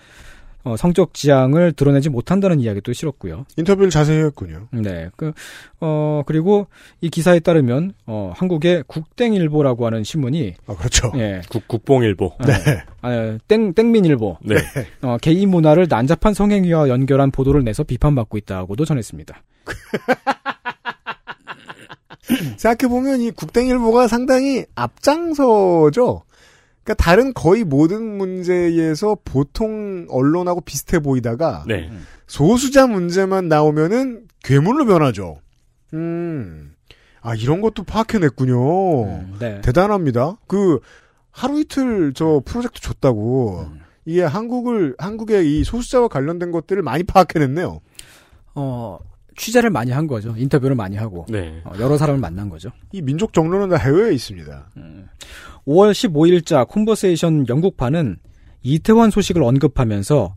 어, 성적 지향을 드러내지 못한다는 이야기도 실었고요. 인터뷰를 자세히 했군요. 네. 그, 어, 그리고 이 기사에 따르면, 어, 한국의 국땡일보라고 하는 신문이. 아, 그렇죠. 예. 국, 국뽕일보. 네. 아, 땡, 땡민일보. 네. 어, 게이 문화를 난잡한 성행위와 연결한 보도를 내서 비판받고 있다고도 전했습니다. 생각해보면 이 국땡일보가 상당히 앞장서죠. 그러니까 다른 거의 모든 문제에서 보통 언론하고 비슷해 보이다가 네. 소수자 문제만 나오면은 괴물로 변하죠. 음. 아, 이런 것도 파악해냈군요. 네. 대단합니다. 그, 하루 이틀 저 프로젝트 줬다고. 이게 한국을, 한국의 이 소수자와 관련된 것들을 많이 파악해냈네요. 어, 취재를 많이 한 거죠. 인터뷰를 많이 하고. 네. 어, 여러 사람을 만난 거죠. 이 민족 정론은 다 해외에 있습니다. 5월 15일자 콘버세이션 영국판은 이태원 소식을 언급하면서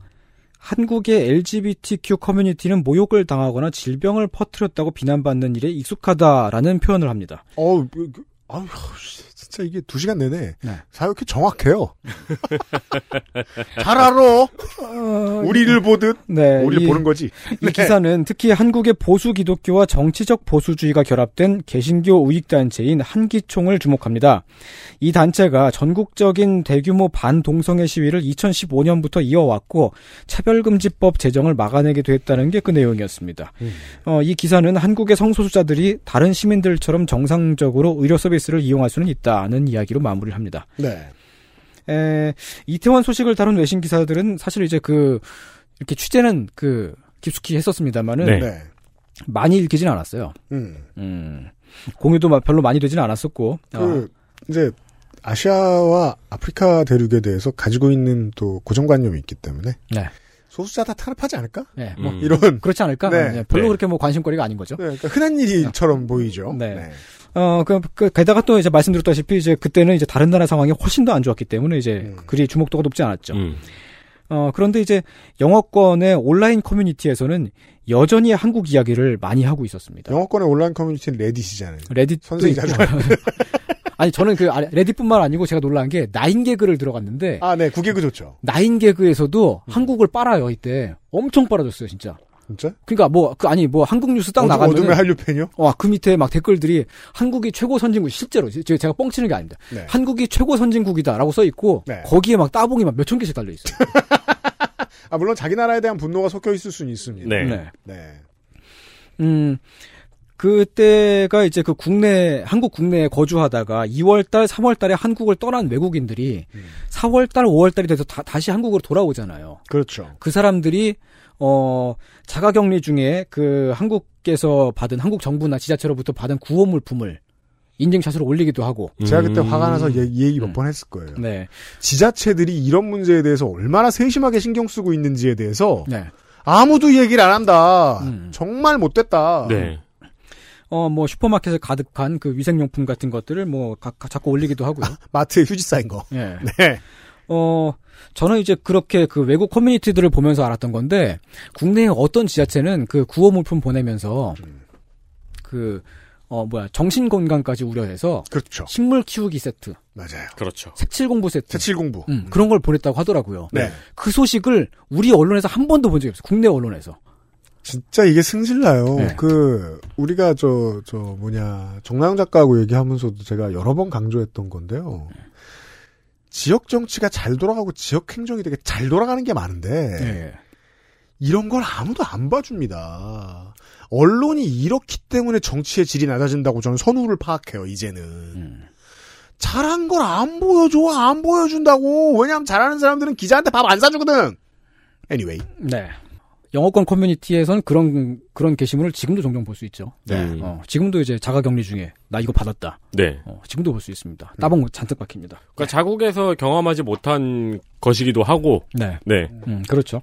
한국의 LGBTQ 커뮤니티는 모욕을 당하거나 질병을 퍼뜨렸다고 비난받는 일에 익숙하다라는 표현을 합니다. 어우, 그, 그, 씨, 진짜 이게 두 시간 내내 네. 사역이 정확해요. 잘 알아. 우리를 보듯 네, 우리를 이- 보는 거지. 이 네. 기사는 특히 한국의 보수 기독교와 정치적 보수주의가 결합된 개신교 우익단체인 한기총을 주목합니다. 이 단체가 전국적인 대규모 반동성애 시위를 2015년부터 이어왔고 차별금지법 제정을 막아내게 됐다는 게 그 내용이었습니다. 어, 이 기사는 한국의 성소수자들이 다른 시민들처럼 정상적으로 의료 서비스를 이용할 수는 있다 는 이야기로 마무리를 합니다. 네. 에, 이태원 소식을 다룬 외신 기사들은 사실 이제 그 이렇게 취재는 그 깊숙이 했었습니다만은 네. 네. 많이 읽히진 않았어요. 음. 음, 공유도 마- 별로 많이 되진 않았었고. 그, 어, 이제, 아시아와 아프리카 대륙에 대해서 가지고 있는 또 고정관념이 있기 때문에. 네. 소수자 다 탄압하지 않을까? 네, 뭐 음. 이런. 그렇지 않을까? 네. 네, 별로 네. 그렇게 뭐 관심거리가 아닌 거죠. 네, 그러니까 흔한 일처럼 보이죠. 네. 어, 그, 그, 게다가 또 이제 말씀드렸다시피 이제 그때는 이제 다른 나라 상황이 훨씬 더 안 좋았기 때문에 이제 음. 그리 주목도가 높지 않았죠. 음. 어, 그런데 이제 영어권의 온라인 커뮤니티에서는 여전히 한국 이야기를 많이 하고 있었습니다. 영어권의 온라인 커뮤니티는 레딧이잖아요. 레딧 선생님이 자주 아니 저는 그 아- 레딧뿐만 아니고 제가 놀란 게 9GAG를 들어갔는데 아, 네, 구GAG 좋죠. 9GAG에서도 한국을 빨아요 이때 엄청 빨아줬어요 진짜. 진짜? 그러니까 뭐 그 아니 뭐 한국 뉴스 딱 나가면 어둠의 한류 팬이요? 와, 그 밑에 막 댓글들이 한국이 최고 선진국, 실제로, 제- 제가 뻥치는 게 아닙니다. 네. 한국이 최고 선진국이다라고 써 있고, 네. 거기에 막 따봉이 막 몇천 개씩 달려 있어요. 아, 물론 자기 나라에 대한 분노가 섞여 있을 수는 있습니다. 네. 네. 네. 음, 그때가 이제 그 국내, 한국 국내에 거주하다가 2월달, 3월달에 한국을 떠난 외국인들이 음. 4월달, 5월달이 돼서 다, 다시 한국으로 돌아오잖아요. 그렇죠. 그 사람들이, 어, 자가 격리 중에 그 한국께서 받은, 한국 정부나 지자체로부터 받은 구호 물품을 인증샷으로 올리기도 하고, 제가 그때 음. 화가 나서 얘- 이 얘기 몇 음. 번 했을 거예요. 네. 지자체들이 이런 문제에 대해서 얼마나 세심하게 신경 쓰고 있는지에 대해서 네. 아무도 얘기를 안 한다. 음. 정말 못됐다. 네. 어, 뭐, 슈퍼마켓에 가득한 그 위생용품 같은 것들을 뭐, 가, 가- 자꾸 올리기도 하고요. 마트에 휴지 쌓인 거. 예. 네. 어, 저는 이제 그렇게 그 외국 커뮤니티들을 보면서 알았던 건데, 국내에 어떤 지자체는 그 구호 물품 보내면서, 그, 어, 뭐야, 정신 건강까지 우려해서, 그렇죠. 식물 키우기 세트, 맞아요. 그렇죠. 색칠 공부 세트, 색칠 공부. 음, 그런 걸 보냈다고 하더라고요. 네. 그 소식을 우리 언론에서 한 번도 본 적이 없어요. 국내 언론에서. 진짜 이게 승질나요. 네. 그 우리가 저저 뭐냐 정나영 작가하고 얘기하면서도 제가 여러 번 강조했던 건데요. 지역 정치가 잘 돌아가고 지역 행정이 되게 잘 돌아가는 게 많은데 예. 이런 걸 아무도 안 봐줍니다. 언론이 이렇기 때문에 정치의 질이 낮아진다고 저는 선후를 파악해요. 이제는 음. 잘한 걸 안 보여줘, 안 보여준다고. 왜냐하면 잘하는 사람들은 기자한테 밥 안 사주거든. Anyway, 네. 영어권 커뮤니티에서는 그런, 그런 게시물을 지금도 종종 볼 수 있죠. 네. 음. 어, 지금도 이제 자가격리 중에, 나 이거 받았다. 네. 어, 지금도 볼 수 있습니다. 따봉 잔뜩 박힙니다. 그러니까 자국에서 경험하지 못한 것이기도 하고, 네. 네. 음, 그렇죠.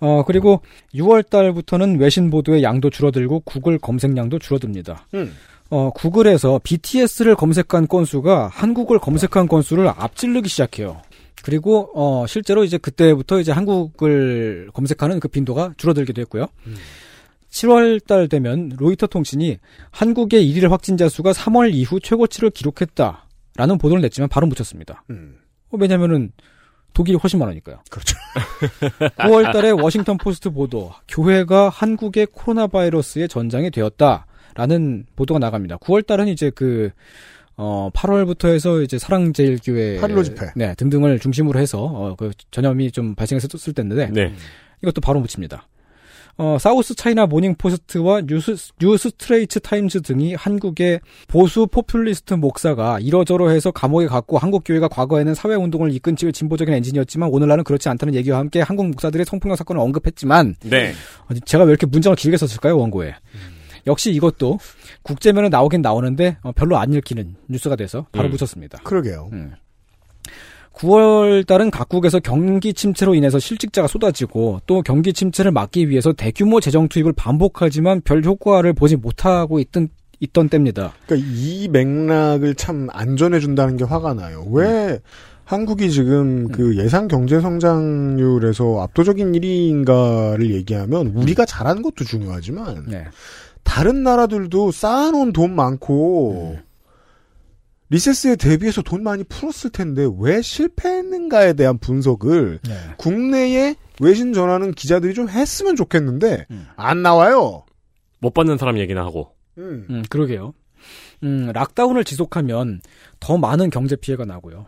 어, 그리고 6월 달부터는 외신 보도의 양도 줄어들고 구글 검색량도 줄어듭니다. 음. 어, 구글에서 BTS를 검색한 건수가 한국을 검색한 건수를 앞질르기 시작해요. 그리고 어, 실제로 이제 그때부터 이제 한국을 검색하는 그 빈도가 줄어들기도 했고요. 7월 달 되면 로이터 통신이 한국의 일일 확진자 수가 3월 이후 최고치를 기록했다라는 보도를 냈지만 바로 묻혔습니다. 음. 어, 왜냐면은 독일이 훨씬 많으니까요. 그렇죠. 9월 달에 워싱턴 포스트 보도, 교회가 한국의 코로나 바이러스의 전장이 되었다라는 보도가 나갑니다. 9월 달은 이제 그, 어, 8월부터 해서 이제 사랑제일교회. 8.15 집회. 네, 등등을 중심으로 해서, 어, 그 전염이 좀 발생했을 때인데, 네. 이것도 바로 묻힙니다. 어, 사우스 차이나 모닝 포스트와 뉴스, New Straits Times 등이 한국의 보수 포퓰리스트 목사가 이러저러 해서 감옥에 갔고 한국 교회가 과거에는 사회 운동을 이끈 진보적인 엔진이었지만 오늘날은 그렇지 않다는 얘기와 함께 한국 목사들의 성폭력 사건을 언급했지만 네. 어, 제가 왜 이렇게 문장을 길게 썼을까요 원고에? 역시 이것도 국제면에 나오긴 나오는데 어, 별로 안 읽히는 뉴스가 돼서 바로 음. 붙였습니다. 그러게요. 음. 9월 달은 각국에서 경기 침체로 인해서 실직자가 쏟아지고 또 경기 침체를 막기 위해서 대규모 재정 투입을 반복하지만 별 효과를 보지 못하고 있던 있던 때입니다. 그러니까 이 맥락을 참 안전해 준다는 게 화가 나요. 왜 한국이 지금 그 예상 경제 성장률에서 압도적인 1위인가를 얘기하면 우리가 잘하는 것도 중요하지만 네. 다른 나라들도 쌓아놓은 돈 많고 리세스에 대비해서 돈 많이 풀었을 텐데 왜 실패했는가에 대한 분석을 네. 국내에 외신 전하는 기자들이 좀 했으면 좋겠는데 안 나와요. 못 받는 사람 얘기나 하고. 음. 음, 그러게요. 음, 락다운을 지속하면 더 많은 경제 피해가 나고요.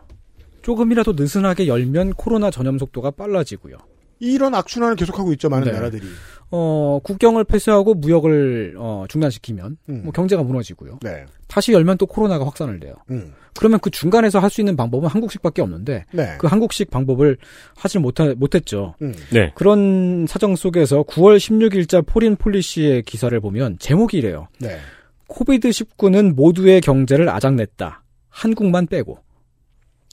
조금이라도 느슨하게 열면 코로나 전염 속도가 빨라지고요. 이런 악순환을 계속하고 있죠 많은 네. 나라들이. 어, 국경을 폐쇄하고 무역을 어, 중단시키면 음. 뭐 경제가 무너지고요. 네. 다시 열면 또 코로나가 확산을 돼요. 음. 그러면 그 중간에서 할 수 있는 방법은 한국식밖에 없는데 네. 그 한국식 방법을 하지 못하, 못했죠. 음. 네. 그런 사정 속에서 9월 16일자 Foreign Policy의 기사를 보면 제목이 이래요. 네. COVID 19는 모두의 경제를 아작냈다. 한국만 빼고.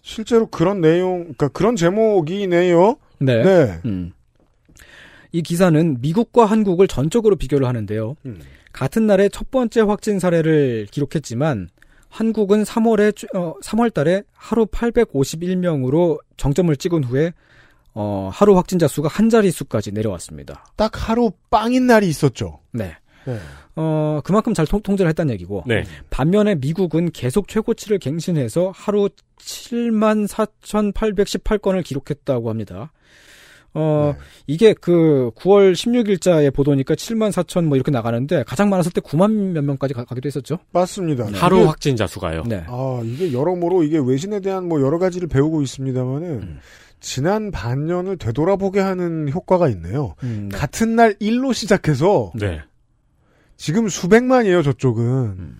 실제로 그런 내용, 그러니까 그런 제목이네요. 네. 네. 음. 이 기사는 미국과 한국을 전적으로 비교를 하는데요. 음. 같은 날에 첫 번째 확진 사례를 기록했지만 한국은 3월에 어, 3월 달에 하루 851명으로 정점을 찍은 후에 어, 하루 확진자 수가 한 자릿수까지 내려왔습니다. 딱 하루 빵인 날이 있었죠. 네. 네. 어, 그만큼 잘 통, 통제를 했다는 얘기고. 네. 반면에 미국은 계속 최고치를 갱신해서 하루 7만 4,818건을 기록했다고 합니다. 어, 네. 이게 그 9월 16일자의 보도니까 7만 4천 뭐 이렇게 나가는데 가장 많았을 때 9만 몇 명까지 가, 기도 했었죠. 맞습니다. 하루 이게- 확진자 수가요. 네. 아, 이게 여러모로 이게 외신에 대한 뭐 여러 가지를 배우고 있습니다만은 음. 지난 반년을 되돌아보게 하는 효과가 있네요. 음, 네. 같은 날 1로 시작해서 네. 지금 수백만이에요, 저쪽은. 음,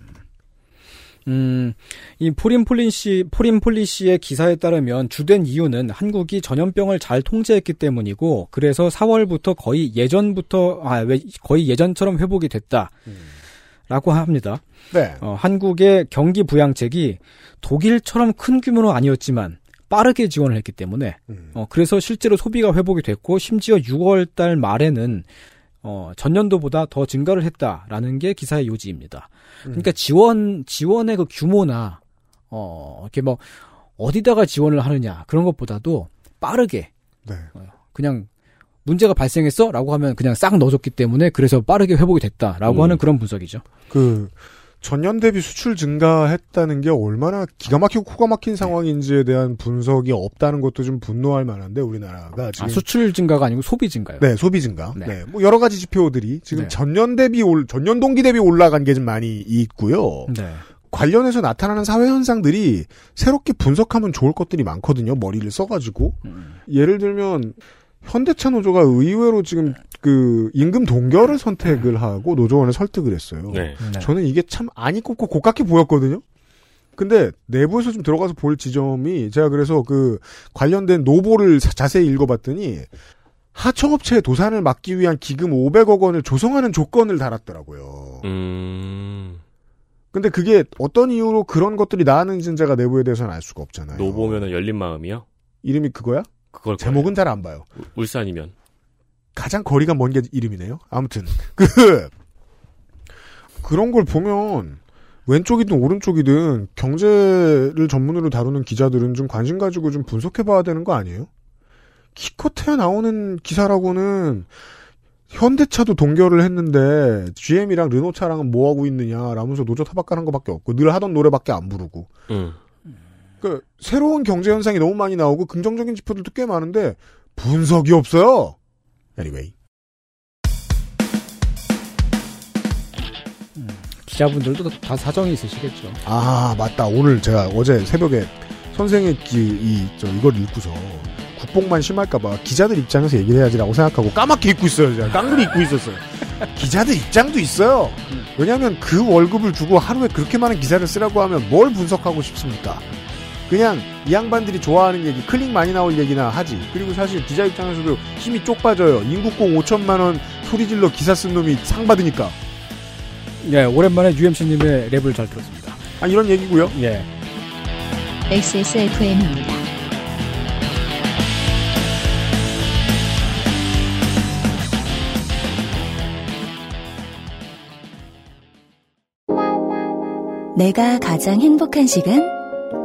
이 Foreign Policy, Foreign Policy의 기사에 따르면 주된 이유는 한국이 전염병을 잘 통제했기 때문이고, 그래서 4월부터 거의 예전부터, 아, 왜, 거의 예전처럼 회복이 됐다. 라고 합니다. 네. 어, 한국의 경기 부양책이 독일처럼 큰 규모는 아니었지만, 빠르게 지원을 했기 때문에, 음. 어, 그래서 실제로 소비가 회복이 됐고, 심지어 6월 달 말에는, 어, 전년도보다 더 증가를 했다라는 게 기사의 요지입니다. 그러니까 지원, 지원의 그 규모나, 어, 이렇게 뭐, 어디다가 지원을 하느냐, 그런 것보다도 빠르게, 네. 그냥, 문제가 발생했어? 라고 하면 그냥 싹 넣어줬기 때문에 그래서 빠르게 회복이 됐다라고 음. 하는 그런 분석이죠. 그 전년 대비 수출 증가했다는 게 얼마나 기가 막히고 코가 막힌 상황인지에 대한 분석이 없다는 것도 좀 분노할 만한데 우리나라가 지금 아, 수출 증가가 아니고 소비 증가요. 네 소비 증가 네. 네. 뭐 여러 가지 지표들이 지금 네. 전년 대비 올 전년 동기 대비 올라간 게 좀 많이 있고요. 네. 관련해서 나타나는 사회 현상들이 새롭게 분석하면 좋을 것들이 많거든요. 머리를 써가지고 음. 예를 들면 현대차 노조가 의외로 지금 그 임금 동결을 선택을 하고 노조원을 설득을 했어요. 네. 네. 저는 이게 참 안이 꼽고 고깝게 보였거든요. 근데 내부에서 좀 들어가서 볼 지점이 제가 그래서 그 관련된 노보를 자- 자세히 읽어봤더니 하청업체의 도산을 막기 위한 기금 500억 원을 조성하는 조건을 달았더라고요. 음. 근데 그게 어떤 이유로 그런 것들이 나왔는지는 제가 내부에 대해서는 알 수가 없잖아요. 노보면은 열린 마음이요? 이름이 그거야? 그걸 제목은 잘 안 봐요. 울산이면. 가장 거리가 먼 게 이름이네요. 아무튼 그 그런 걸 보면 왼쪽이든 오른쪽이든 경제를 전문으로 다루는 기자들은 좀 관심 가지고 좀 분석해 봐야 되는 거 아니에요? 기껏해야 나오는 기사라고는 현대차도 동결을 했는데 GM이랑 르노차랑은 뭐 하고 있느냐라면서 노조 타박하는 것밖에 없고 늘 하던 노래밖에 안 부르고 음. 그 새로운 경제 현상이 너무 많이 나오고 긍정적인 지표들도 꽤 많은데 분석이 없어요. Anyway. 기자분들도 다 사정이 있으시겠죠. 아 맞다. 오늘 제가 어제 새벽에 선생의 기, 이, 저, 이걸 읽고서 국뽕만 심할까봐 기자들 입장에서 얘기를 해야지라고 생각하고 까맣게 입고 있어요. 제가 깡그리 입고 있었어요. 기자들 입장도 있어요. 왜냐하면 그 월급을 주고 하루에 그렇게 많은 기사를 쓰라고 하면 뭘 분석하고 싶습니까? 그냥 이 양반들이 좋아하는 얘기, 클릭 많이 나올 얘기나 하지. 그리고 사실 기자 입장에서도 힘이 쪽 빠져요. 인국공 5천만 원 소리질러 기사 쓴 놈이 상 받으니까. 예, 오랜만에 UMC님의 랩을 잘 들었습니다. 아 이런 얘기고요. 예. XSFM입니다. 내가 가장 행복한 시간?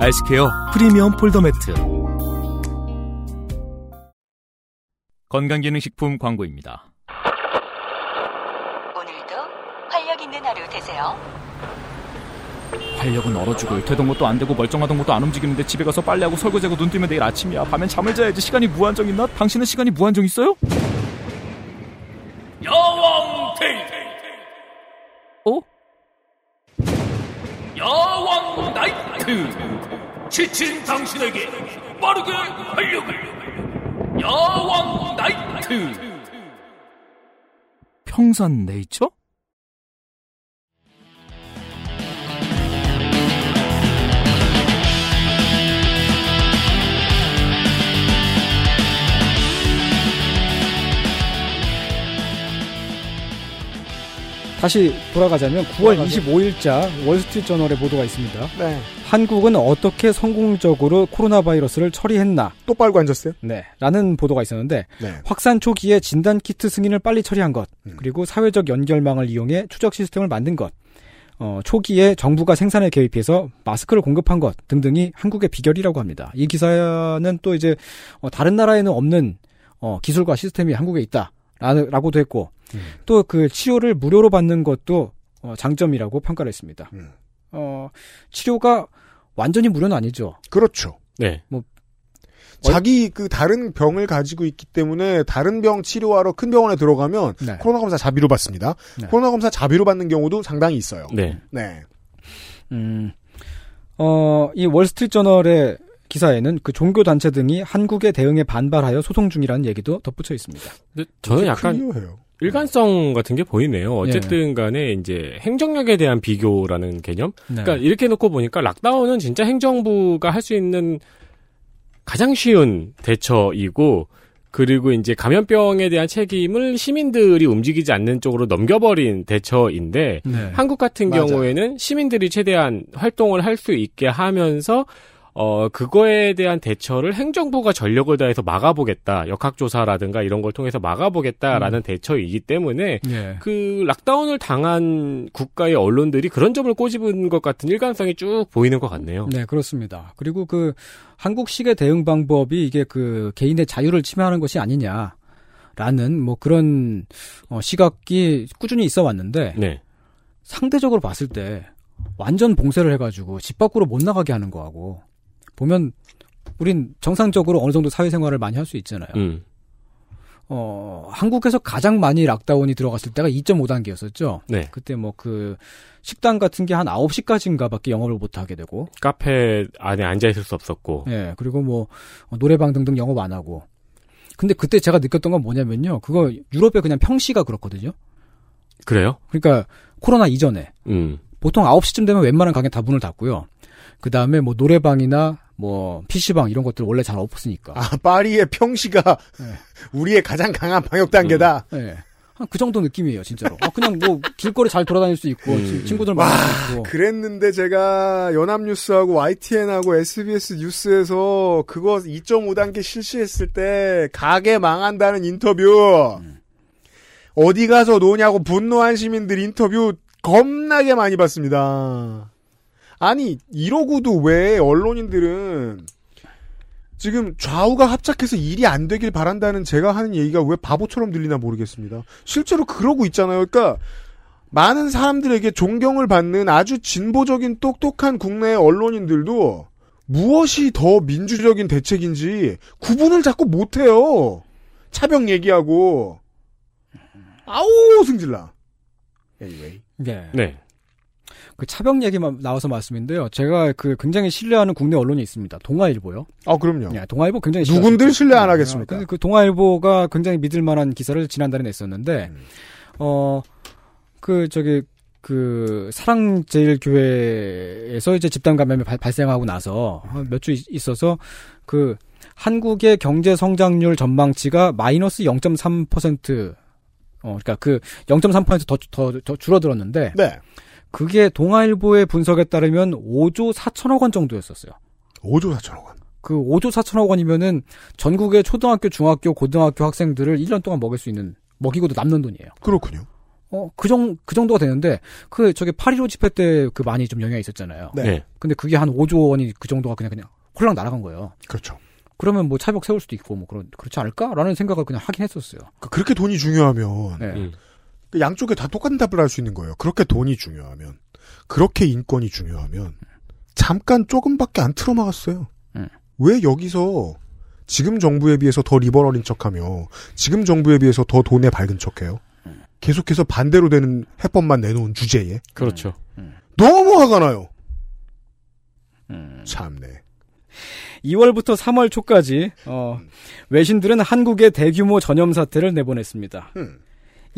아이스케어 프리미엄 폴더 매트. 건강기능식품 광고입니다. 오늘도 활력 있는 하루 되세요. 활력은 얼어 죽을 되던 것도 안 되고 멀쩡하던 것도 안 움직이는데 집에 가서 빨래하고 설거지하고 눈 뜨면 내일 아침이야. 밤엔 잠을 자야지 시간이 무한정 있나? 당신은 시간이 무한정 있어요? 여왕 데이트 어? 여왕 나이트 지친 당신에게 빠르게 활력을 여왕 나이트 평산 네이처? 다시 돌아가자면 9월 25일자 월스트리트저널의 보도가 있습니다. 네. 한국은 어떻게 성공적으로 코로나 바이러스를 처리했나? 또 빨고 앉았어요? 네. 라는 보도가 있었는데 네. 확산 초기에 진단 키트 승인을 빨리 처리한 것, 그리고 사회적 연결망을 이용해 추적 시스템을 만든 것, 어, 초기에 정부가 생산에 개입해서 마스크를 공급한 것 등등이 한국의 비결이라고 합니다. 이 기사는 또 이제 어, 다른 나라에는 없는 어, 기술과 시스템이 한국에 있다. 라고도 했고 또그 치료를 무료로 받는 것도 어, 장점이라고 평가를 했습니다. 어, 치료가 완전히 무료는 아니죠. 그렇죠. 네. 뭐 자기 그 다른 병을 가지고 있기 때문에 다른 병 치료하러 큰 병원에 들어가면 네. 코로나 검사 자비로 받습니다. 코로나 검사 자비로 받는 경우도 상당히 있어요. 네. 네. 음, 어, 이 월스트리트 저널의 기사에는 그 종교 단체 등이 한국의 대응에 반발하여 소송 중이라는 얘기도 덧붙여 있습니다. 근데 저는 약간 일관성 같은 게 보이네요. 어쨌든 간에 이제 행정력에 대한 비교라는 개념. 네. 그러니까 이렇게 놓고 보니까 락다운은 진짜 행정부가 할 수 있는 가장 쉬운 대처이고 그리고 이제 감염병에 대한 책임을 시민들이 움직이지 않는 쪽으로 넘겨버린 대처인데 네. 한국 같은 맞아요. 경우에는 시민들이 최대한 활동을 할 수 있게 하면서 어 그거에 대한 대처를 행정부가 전력을 다해서 막아보겠다 역학조사라든가 이런 걸 통해서 막아보겠다라는 대처이기 때문에 예. 그 락다운을 당한 국가의 언론들이 그런 점을 꼬집은 것 같은 일관성이 쭉 보이는 것 같네요. 네, 그렇습니다. 그리고 그 한국식의 대응 방법이 이게 그 개인의 자유를 침해하는 것이 아니냐 라는 뭐 그런 어, 시각이 꾸준히 있어 왔는데 네. 상대적으로 봤을 때 완전 봉쇄를 해가지고 집 밖으로 못 나가게 하는 거하고 보면 우린 정상적으로 어느 정도 사회생활을 많이 할 수 있잖아요. 음. 어, 한국에서 가장 많이 락다운이 들어갔을 때가 2.5단계였었죠. 네. 그때 뭐 그 식당 같은 게 한 9시까지인가 밖에 영업을 못 하게 되고. 카페 안에 앉아 있을 수 없었고. 예, 그리고 뭐 어, 노래방 등등 영업 안 하고. 근데 그때 제가 느꼈던 건 뭐냐면요. 그거 유럽의 그냥 평시가 그렇거든요. 그래요? 그러니까 코로나 이전에 음. 보통 9시쯤 되면 웬만한 가게 다 문을 닫고요. 그 다음에 뭐 노래방이나 뭐 PC방 이런 것들 원래 잘 없으니까. 아, 파리의 평시가 우리의 가장 강한 방역 단계다. 네. 한 그 정도 느낌이에요, 진짜로. 아, 그냥 뭐 길거리 잘 돌아다닐 수 있고 음. 친구들 만날 수 있고. 그랬는데 제가 연합뉴스하고 YTN하고 SBS 뉴스에서 그거 2.5 단계 실시했을 때 가게 망한다는 인터뷰 어디 가서 노냐고 분노한 시민들 인터뷰 겁나게 많이 봤습니다. 아니 이러고도 왜 언론인들은 지금 좌우가 합작해서 일이 안 되길 바란다는 제가 하는 얘기가 왜 바보처럼 들리나 모르겠습니다. 실제로 그러고 있잖아요. 그러니까 많은 사람들에게 존경을 받는 아주 진보적인 똑똑한 국내 언론인들도 무엇이 더 민주적인 대책인지 구분을 자꾸 못해요. 차병 얘기하고 아우 승질나. Anyway. 네. 네. 그 차병 얘기만 나와서 말씀인데요. 제가 그 굉장히 신뢰하는 국내 언론이 있습니다. 동아일보요. 아 그럼요. 네, 동아일보 굉장히 누군들. 신뢰 안 네, 하겠습니까? 근데 그 동아일보가 굉장히 믿을 만한 기사를 지난달에 냈었는데 음. 어그 저기 그 사랑제일교회에서 이제 집단 감염이 발, 발생하고 나서 몇 주 있어서 그 한국의 경제 성장률 전망치가 마이너스 0.3%어 그러니까 그 0.3%더 더, 더 줄어들었는데 네. 그게 동아일보의 분석에 따르면 5조 4천억 원 정도였었어요. 5조 4천억 원. 그 5조 4천억 원이면은 전국의 초등학교, 중학교, 고등학교 학생들을 1년 동안 먹일 수 있는 먹이고도 남는 돈이에요. 그렇군요. 어, 그 정, 그 정도가 되는데, 그, 저기, 8.15 집회 때 그 많이 좀 영향이 있었잖아요. 네. 네. 근데 그게 한 5조 원이 그 정도가 그냥, 그냥 홀랑 날아간 거예요. 그렇죠. 그러면 뭐 차벽 세울 수도 있고, 뭐, 그런, 그렇지 않을까라는 생각을 그냥 하긴 했었어요. 그- 그렇게 돈이 중요하면 네. 그 양쪽에 다 똑같은 답을 할 수 있는 거예요. 그렇게 돈이 중요하면 그렇게 인권이 중요하면 잠깐 조금밖에 안 틀어막았어요. 음. 왜 여기서 지금 정부에 비해서 더 리버럴인 척하며 지금 정부에 비해서 더 돈에 밝은 척해요? 계속해서 반대로 되는 해법만 내놓은 주제에 그렇죠. 너무 화가 나요. 참네. 2월부터 3월 초까지, 어, 외신들은 한국의 대규모 전염 사태를 내보냈습니다.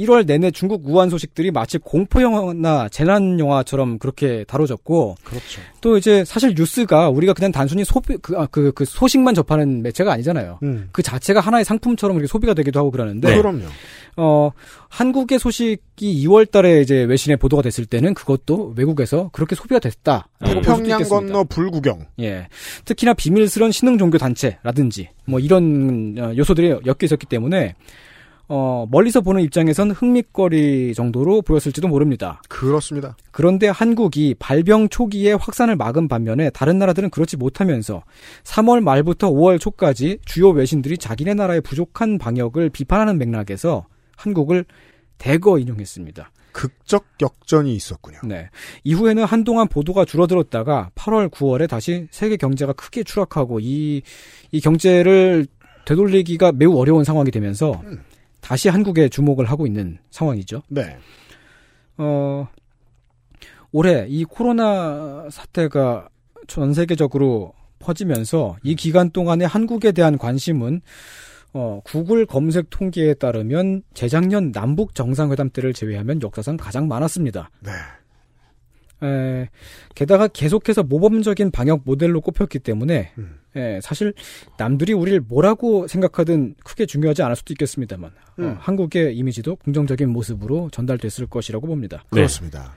1월 내내 중국 우한 소식들이 마치 공포 영화나 재난 영화처럼 그렇게 다뤄졌고, 그렇죠. 또 이제 사실 뉴스가 우리가 그냥 단순히 소비, 그, 아, 그, 그 소식만 접하는 매체가 아니잖아요. 음. 그 자체가 하나의 상품처럼 이렇게 소비가 되기도 하고 그러는데. 네. 그럼요. 어, 한국의 소식이 2월 달에 이제 외신에 보도가 됐을 때는 그것도 외국에서 그렇게 소비가 됐다. 태평양 건너 불구경. 예. 특히나 비밀스런 신흥 종교 단체라든지 뭐 이런 어, 요소들이 엮여 있었기 때문에 어, 멀리서 보는 입장에선 흥미거리 정도로 보였을지도 모릅니다. 그렇습니다. 그런데 한국이 발병 초기에 확산을 막은 반면에 다른 나라들은 그렇지 못하면서 3월 말부터 5월 초까지 주요 외신들이 자기네 나라의 부족한 방역을 비판하는 맥락에서 한국을 대거 인용했습니다. 극적 역전이 있었군요. 네. 이후에는 한동안 보도가 줄어들었다가 8월, 9월에 다시 세계 경제가 크게 추락하고 이, 이 경제를 되돌리기가 매우 어려운 상황이 되면서 다시 한국에 주목을 하고 있는 상황이죠. 네. 어, 올해 이 코로나 사태가 전 세계적으로 퍼지면서 이 기간 동안에 한국에 대한 관심은 어, 구글 검색 통계에 따르면 재작년 남북 정상회담 때를 제외하면 역사상 가장 많았습니다. 네. 에, 게다가 계속해서 모범적인 방역 모델로 꼽혔기 때문에 음. 에, 사실 남들이 우리를 뭐라고 생각하든 크게 중요하지 않을 수도 있겠습니다만 어, 음. 한국의 이미지도 긍정적인 모습으로 전달됐을 것이라고 봅니다. 그렇습니다.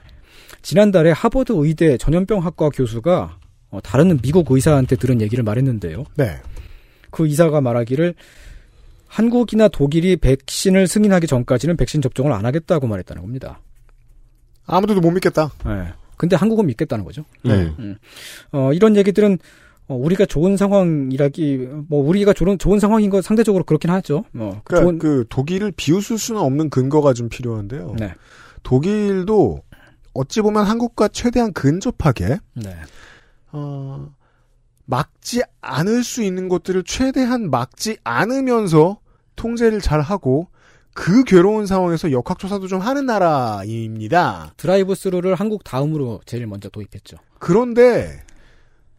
지난달에 하버드 의대 전염병학과 교수가 어, 다른 미국 의사한테 들은 얘기를 말했는데요. 네. 그 의사가 말하기를 한국이나 독일이 백신을 승인하기 전까지는 백신 접종을 안 하겠다고 말했다는 겁니다. 아무도 못 믿겠다. 네. 근데 한국은 믿겠다는 거죠. 네. 음. 어, 이런 얘기들은 어, 우리가 좋은 상황이라기 뭐 우리가 좋은 좋은 상황인 거 상대적으로 그렇긴 하죠. 어, 그러니까 좋은 그 독일을 비웃을 수는 없는 근거가 좀 필요한데요. 네. 독일도 어찌 보면 한국과 최대한 근접하게 네. 어, 막지 않을 수 있는 것들을 최대한 막지 않으면서 통제를 잘 하고 그 괴로운 상황에서 역학조사도 좀 하는 나라입니다. 드라이브 스루를 한국 다음으로 제일 먼저 도입했죠. 그런데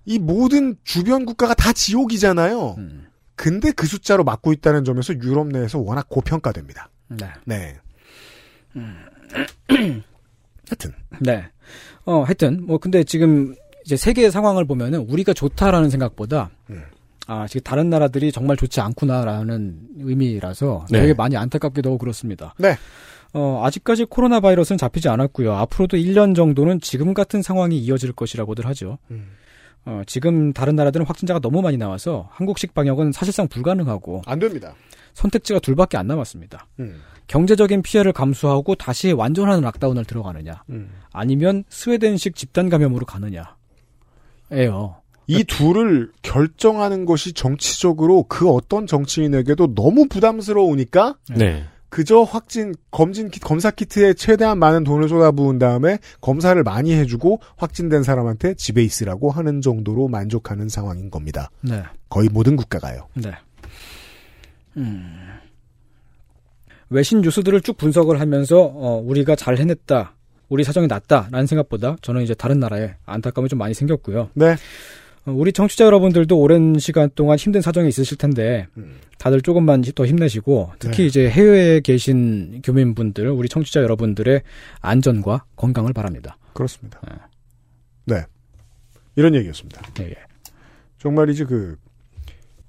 이 모든 주변 국가가 다 지옥이잖아요. 음. 근데 그 숫자로 막고 있다는 점에서 유럽 내에서 워낙 고평가됩니다. 네. 네. 하여튼. 네. 어, 하여튼, 뭐, 근데 지금 이제 세계 상황을 보면은 우리가 좋다라는 생각보다, 음. 아, 지금 다른 나라들이 정말 좋지 않구나라는 의미라서 네. 되게 많이 안타깝기도 하고 그렇습니다. 네. 어, 아직까지 코로나 바이러스는 잡히지 않았고요. 앞으로도 1년 정도는 지금 같은 상황이 이어질 것이라고들 하죠. 음. 어, 지금 다른 나라들은 확진자가 너무 많이 나와서 한국식 방역은 사실상 불가능하고 안 됩니다. 선택지가 둘밖에 안 남았습니다. 음. 경제적인 피해를 감수하고 다시 완전한 락다운을 들어가느냐, 음. 아니면 스웨덴식 집단 감염으로 가느냐. 예요. 이 둘을 결정하는 것이 정치적으로 그 어떤 정치인에게도 너무 부담스러우니까 네. 그저 확진 검진 키, 검사 키트에 최대한 많은 돈을 쏟아부은 다음에 검사를 많이 해주고 확진된 사람한테 집에 있으라고 하는 정도로 만족하는 상황인 겁니다. 네. 거의 모든 국가가요. 네. 음. 외신 뉴스들을 쭉 분석을 하면서 어, 우리가 잘 해냈다, 우리 사정이 낫다라는 생각보다 저는 이제 다른 나라에 안타까움이 좀 많이 생겼고요. 네. 어, 우리 청취자 여러분들도 오랜 시간 동안 힘든 사정이 있으실 텐데 다들 조금만 더 힘내시고 특히 네. 이제 해외에 계신 교민분들, 우리 청취자 여러분들의 안전과 건강을 바랍니다. 그렇습니다. 네. 이런 얘기였습니다. 네. 정말이지 그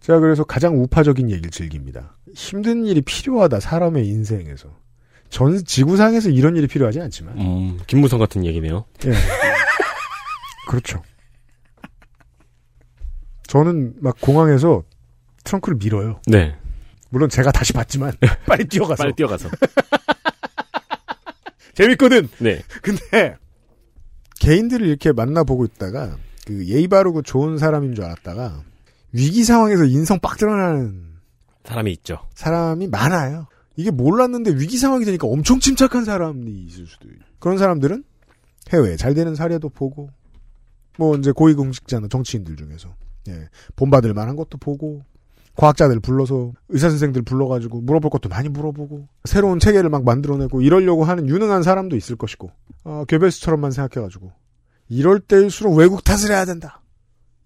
제가 그래서 가장 우파적인 얘기를 즐깁니다. 힘든 일이 필요하다 사람의 인생에서. 전 지구상에서 이런 일이 필요하지 않지만. 음, 김무성 같은 얘기네요. 예. 그렇죠. 저는 막 공항에서 트렁크를 밀어요. 네. 물론 제가 다시 봤지만 빨리 뛰어가서. 빨리 뛰어가서. 재밌거든. 네. 근데 개인들을 이렇게 만나보고 있다가 그 예의 바르고 좋은 사람인 줄 알았다가 위기 상황에서 인성 빡 드러나는 사람이 있죠. 사람이 많아요. 이게 몰랐는데 위기 상황이 되니까 엄청 침착한 사람이 있을 수도 있고 그런 사람들은 해외 잘 되는 사례도 보고 뭐 이제 고위공직자나 정치인들 중에서 예, 본받을 만한 것도 보고 과학자들 불러서 의사 선생들 불러가지고 물어볼 것도 많이 물어보고 새로운 체계를 막 만들어내고 이러려고 하는 유능한 사람도 있을 것이고 어, 괴벨스처럼만 생각해가지고 이럴 때일수록 외국 탓을 해야 된다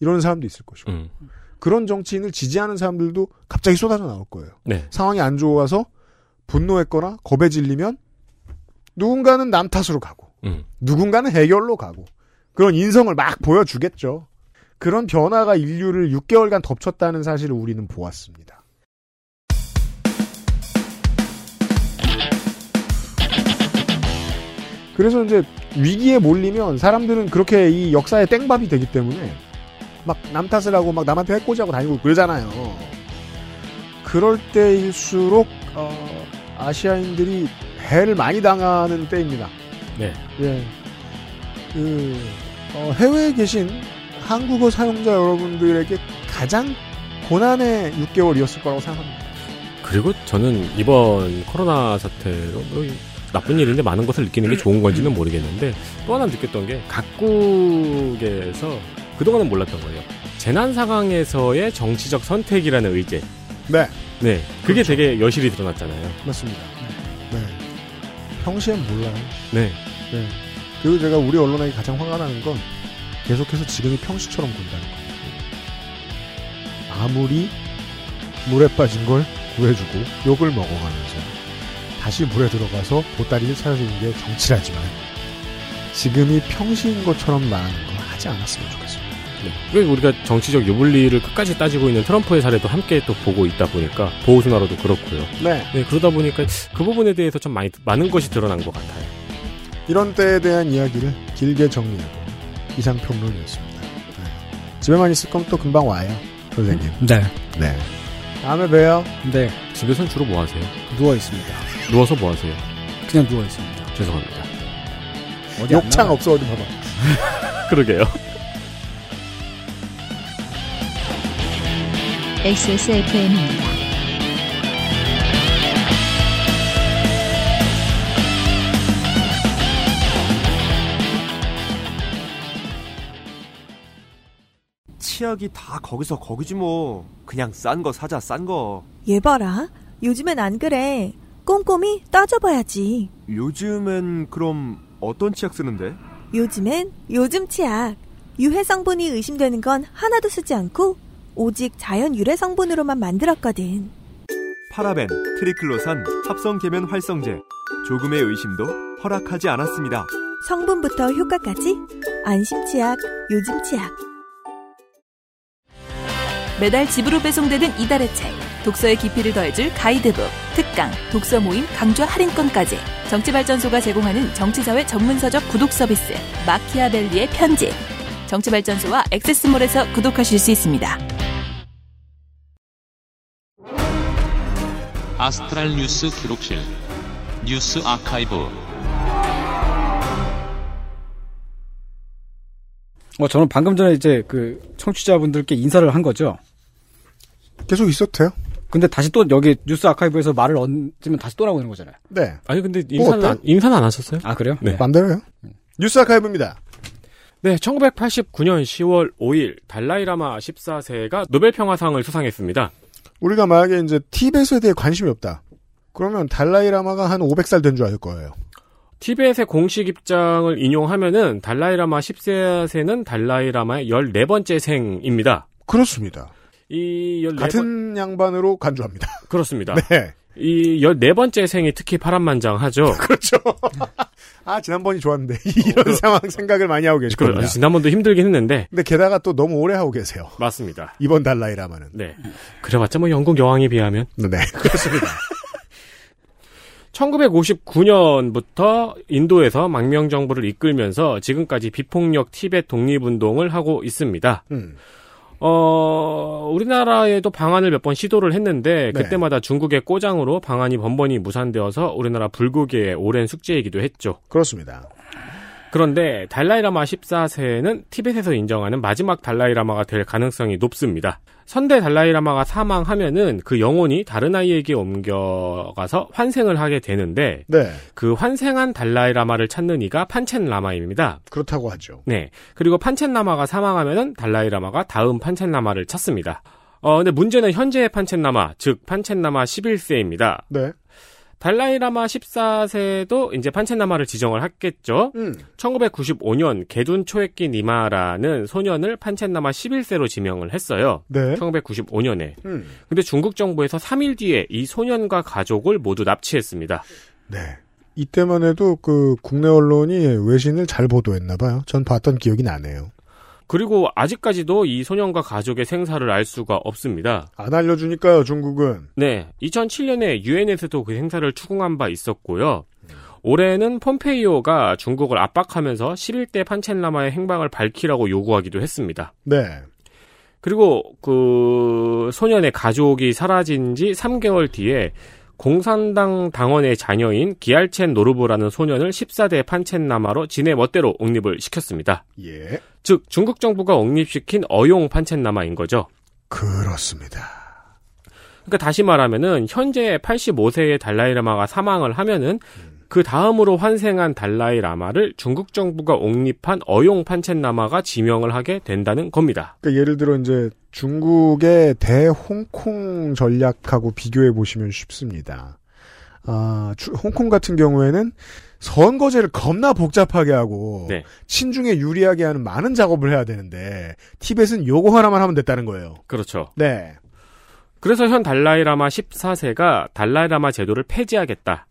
이러는 사람도 있을 것이고 음. 그런 정치인을 지지하는 사람들도 갑자기 쏟아져 나올 거예요. 네. 상황이 안 좋아서 분노했거나 겁에 질리면 누군가는 남 탓으로 가고 음. 누군가는 해결로 가고 그런 인성을 막 보여주겠죠. 그런 변화가 인류를 6개월간 덮쳤다는 사실을 우리는 보았습니다. 그래서 이제 위기에 몰리면 사람들은 그렇게 이 역사의 땡밥이 되기 때문에 막 남 탓을 하고 막 남한테 해코지하고 다니고 그러잖아요. 그럴 때일수록 어, 아시아인들이 해를 많이 당하는 때입니다. 네. 예. 그 어, 해외에 계신 한국어 사용자 여러분들에게 가장 고난의 6개월이었을 거라고 생각합니다. 그리고 저는 이번 코로나 사태로 뭐 나쁜 일인데 많은 것을 느끼는 게 좋은 건지는 모르겠는데 또 하나 느꼈던 게 각국에서 그동안은 몰랐던 거예요. 재난 상황에서의 정치적 선택이라는 의제. 네. 네. 그게 되게 여실히 드러났잖아요. 맞습니다. 네. 평시엔 몰라요. 네. 네. 그리고 제가 우리 언론에게 가장 화가 나는 건 계속해서 지금이 평시처럼 군다는 거예요. 아무리 물에 빠진 걸 구해주고 욕을 먹어가면서 다시 물에 들어가서 보따리를 찾아주는 게 정치라지만 지금이 평시인 것처럼 말하는 거 하지 않았으면 좋겠습니다. 네. 우리가 정치적 유불리를 끝까지 따지고 있는 트럼프의 사례도 함께 또 보고 있다 보니까 보호수나로도 그렇고요. 네. 그러다 보니까 그 부분에 대해서 좀 많이 많은 것이 드러난 것 같아요. 이런 때에 대한 이야기를 길게 정리하고 이상평론이었습니다. 네. 집에만 있을 거면 또 금방 와요, 선생님. 네. 네. 다음에 봬요. 네. 집에선 주로 뭐 하세요? 누워 있습니다. 누워서 뭐 하세요? 그냥 누워 있습니다. 죄송합니다. 어디 안 욕창. 없어 어디 봐봐. 그러게요. XSFM입니다. 치약이 다 거기서 거기지 뭐. 그냥 싼 거 사자 싼 거. 얘 봐라. 요즘엔 안 그래. 꼼꼼히 따져봐야지. 요즘엔 그럼 어떤 치약 쓰는데? 요즘엔 요즘 치약. 유해 성분이 의심되는 건 하나도 쓰지 않고 오직 자연 유래 성분으로만 만들었거든. 파라벤, 트리클로산, 합성 계면 활성제. 조금의 의심도 허락하지 않았습니다. 성분부터 효과까지 안심 치약, 요즘 치약. 매달 집으로 배송되는 이달의 책 독서의 깊이를 더해줄 가이드북 특강 독서 모임 강좌 할인권까지 정치발전소가 제공하는 정치사회 전문서적 구독 서비스 마키아벨리의 편지. 정치발전소와 액세스몰에서 구독하실 수 있습니다. 아스트랄 뉴스 기록실 뉴스 아카이브 어, 저는 방금 전에 이제 그 청취자분들께 인사를 한 거죠. 계속 있어도 돼요? 근데 다시 또 여기 뉴스 아카이브에서 말을 얹으면 다시 또 나오는 거잖아요. 네. 아니 근데 뭐 인사는 어때? 안, 인사는 안 하셨어요? 아 그래요? 네. 맘대로요. 뉴스 아카이브입니다. 네, 1989년 10월 5일 달라이라마 14세가 노벨 평화상을 수상했습니다. 우리가 만약에 이제 티벳에 대해 관심이 없다. 그러면 달라이라마가 한 500살 된 줄 알 거예요. 티벳의 공식 입장을 인용하면은 달라이라마 10세는 달라이라마의 14번째 생입니다. 그렇습니다. 이 14번... 같은 양반으로 간주합니다. 그렇습니다. 네. 이 14번째 생이 특히 파란만장하죠. 그렇죠. 아, 지난번이 좋았는데. 이런 상황 생각을 많이 하고 그래, 겁니다. 지난번도 힘들긴 했는데. 근데 게다가 또 너무 오래 하고 계세요. 맞습니다. 이번 달라이라마는. 네. 그래봤자 뭐 영국 여왕에 비하면. 네, 그렇습니다. 1959년부터 인도에서 망명 정부를 이끌면서 지금까지 비폭력 티벳 독립운동을 하고 있습니다. 음. 어, 우리나라에도 방한을 몇 번 시도를 했는데 네. 그때마다 중국의 꼬장으로 방한이 번번이 무산되어서 우리나라 불국의 오랜 숙제이기도 했죠. 그렇습니다. 그런데 달라이라마 14세는 티벳에서 인정하는 마지막 달라이라마가 될 가능성이 높습니다. 선대 달라이라마가 사망하면은 그 영혼이 다른 아이에게 옮겨가서 환생을 하게 되는데 네. 그 환생한 달라이라마를 찾는 이가 판첸 라마입니다. 그렇다고 하죠. 네. 그리고 판첸 라마가 사망하면은 달라이 라마가 다음 판첸 라마를 찾습니다. 어, 근데 문제는 현재의 판첸 라마, 즉 판첸 라마 11세입니다. 네. 달라이 라마 14세도 이제 판첸 라마를 지정을 했겠죠. 음. 1995년 게둔 초에끼 니마라는 소년을 판첸 라마 11세로 지명을 했어요. 네. 1995년에. 음. 근데 중국 정부에서 3일 뒤에 이 소년과 가족을 모두 납치했습니다. 네. 이때만 해도 그 국내 언론이 외신을 잘 보도했나 봐요. 전 봤던 기억이 나네요. 그리고 아직까지도 이 소년과 가족의 생사를 알 수가 없습니다. 안 알려주니까요, 중국은. 네, 2007년에 유엔에서도 그 행사를 추궁한 바 있었고요. 올해는 폼페이오가 중국을 압박하면서 11대 판첸라마의 행방을 밝히라고 요구하기도 했습니다. 네. 그리고 그 소년의 가족이 사라진 지 3개월 뒤에 공산당 당원의 자녀인 기알첸 노르보라는 소년을 14대 판첸라마로 지네 멋대로 옹립을 시켰습니다. 예. 즉 중국 정부가 옹립시킨 어용 판첸라마인 거죠. 그렇습니다. 그러니까 다시 말하면은 현재 85세의 달라이라마가 사망을 하면은 그 다음으로 환생한 달라이 라마를 중국 정부가 옹립한 어용 판첸라마가 지명을 하게 된다는 겁니다. 그러니까 예를 들어 이제 중국의 대홍콩 전략하고 비교해 보시면 쉽습니다. 아, 주- 홍콩 같은 경우에는 선거제를 겁나 복잡하게 하고 네. 친중에 유리하게 하는 많은 작업을 해야 되는데 티벳은 요거 하나만 하면 됐다는 거예요. 그렇죠. 네. 그래서 현 달라이라마 14세가 달라이라마 제도를 폐지하겠다.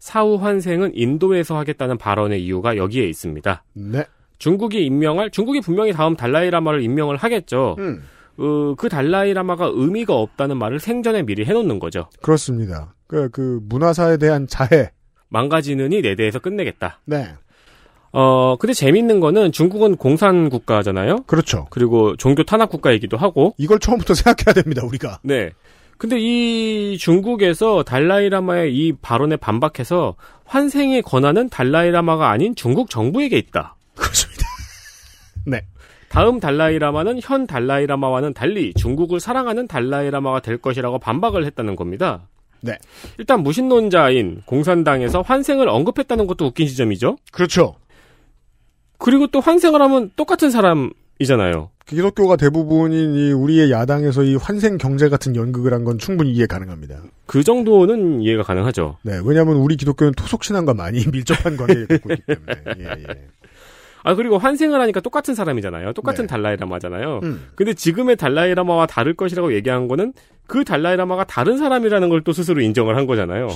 사후 환생은 인도에서 하겠다는 발언의 이유가 여기에 있습니다. 네. 중국이 임명할 중국이 분명히 다음 달라이라마를 임명을 하겠죠. 음. 어, 그 달라이라마가 의미가 없다는 말을 생전에 미리 해놓는 거죠. 그렇습니다. 그, 그 문화사에 대한 자해. 망가지느니 내 대에서 끝내겠다. 네. 어, 근데 재밌는 거는 중국은 공산 국가잖아요. 그렇죠. 그리고 종교 탄압 국가이기도 하고. 이걸 처음부터 생각해야 됩니다, 우리가. 네. 근데 이 중국에서 달라이라마의 이 발언에 반박해서 환생의 권한은 달라이라마가 아닌 중국 정부에게 있다. 그렇습니다. 네. 다음 달라이라마는 현 달라이라마와는 달리 중국을 사랑하는 달라이라마가 될 것이라고 반박을 했다는 겁니다. 네. 일단 무신론자인 공산당에서 환생을 언급했다는 것도 웃긴 지점이죠. 그렇죠. 그리고 또 환생을 하면 똑같은 사람 이잖아요. 기독교가 대부분인 이 우리의 야당에서 이 환생 경제 같은 연극을 한 건 충분히 이해 가능합니다. 그 정도는 이해가 가능하죠. 네, 왜냐하면 우리 기독교는 토속 신앙과 많이 밀접한 관계를 갖고 있기 때문에. 예, 예. 아 그리고 환생을 하니까 똑같은 사람이잖아요. 똑같은 네. 달라이라마잖아요. 음. 근데 지금의 달라이라마와 다를 것이라고 얘기한 거는 그 달라이라마가 다른 사람이라는 걸 또 스스로 인정을 한 거잖아요.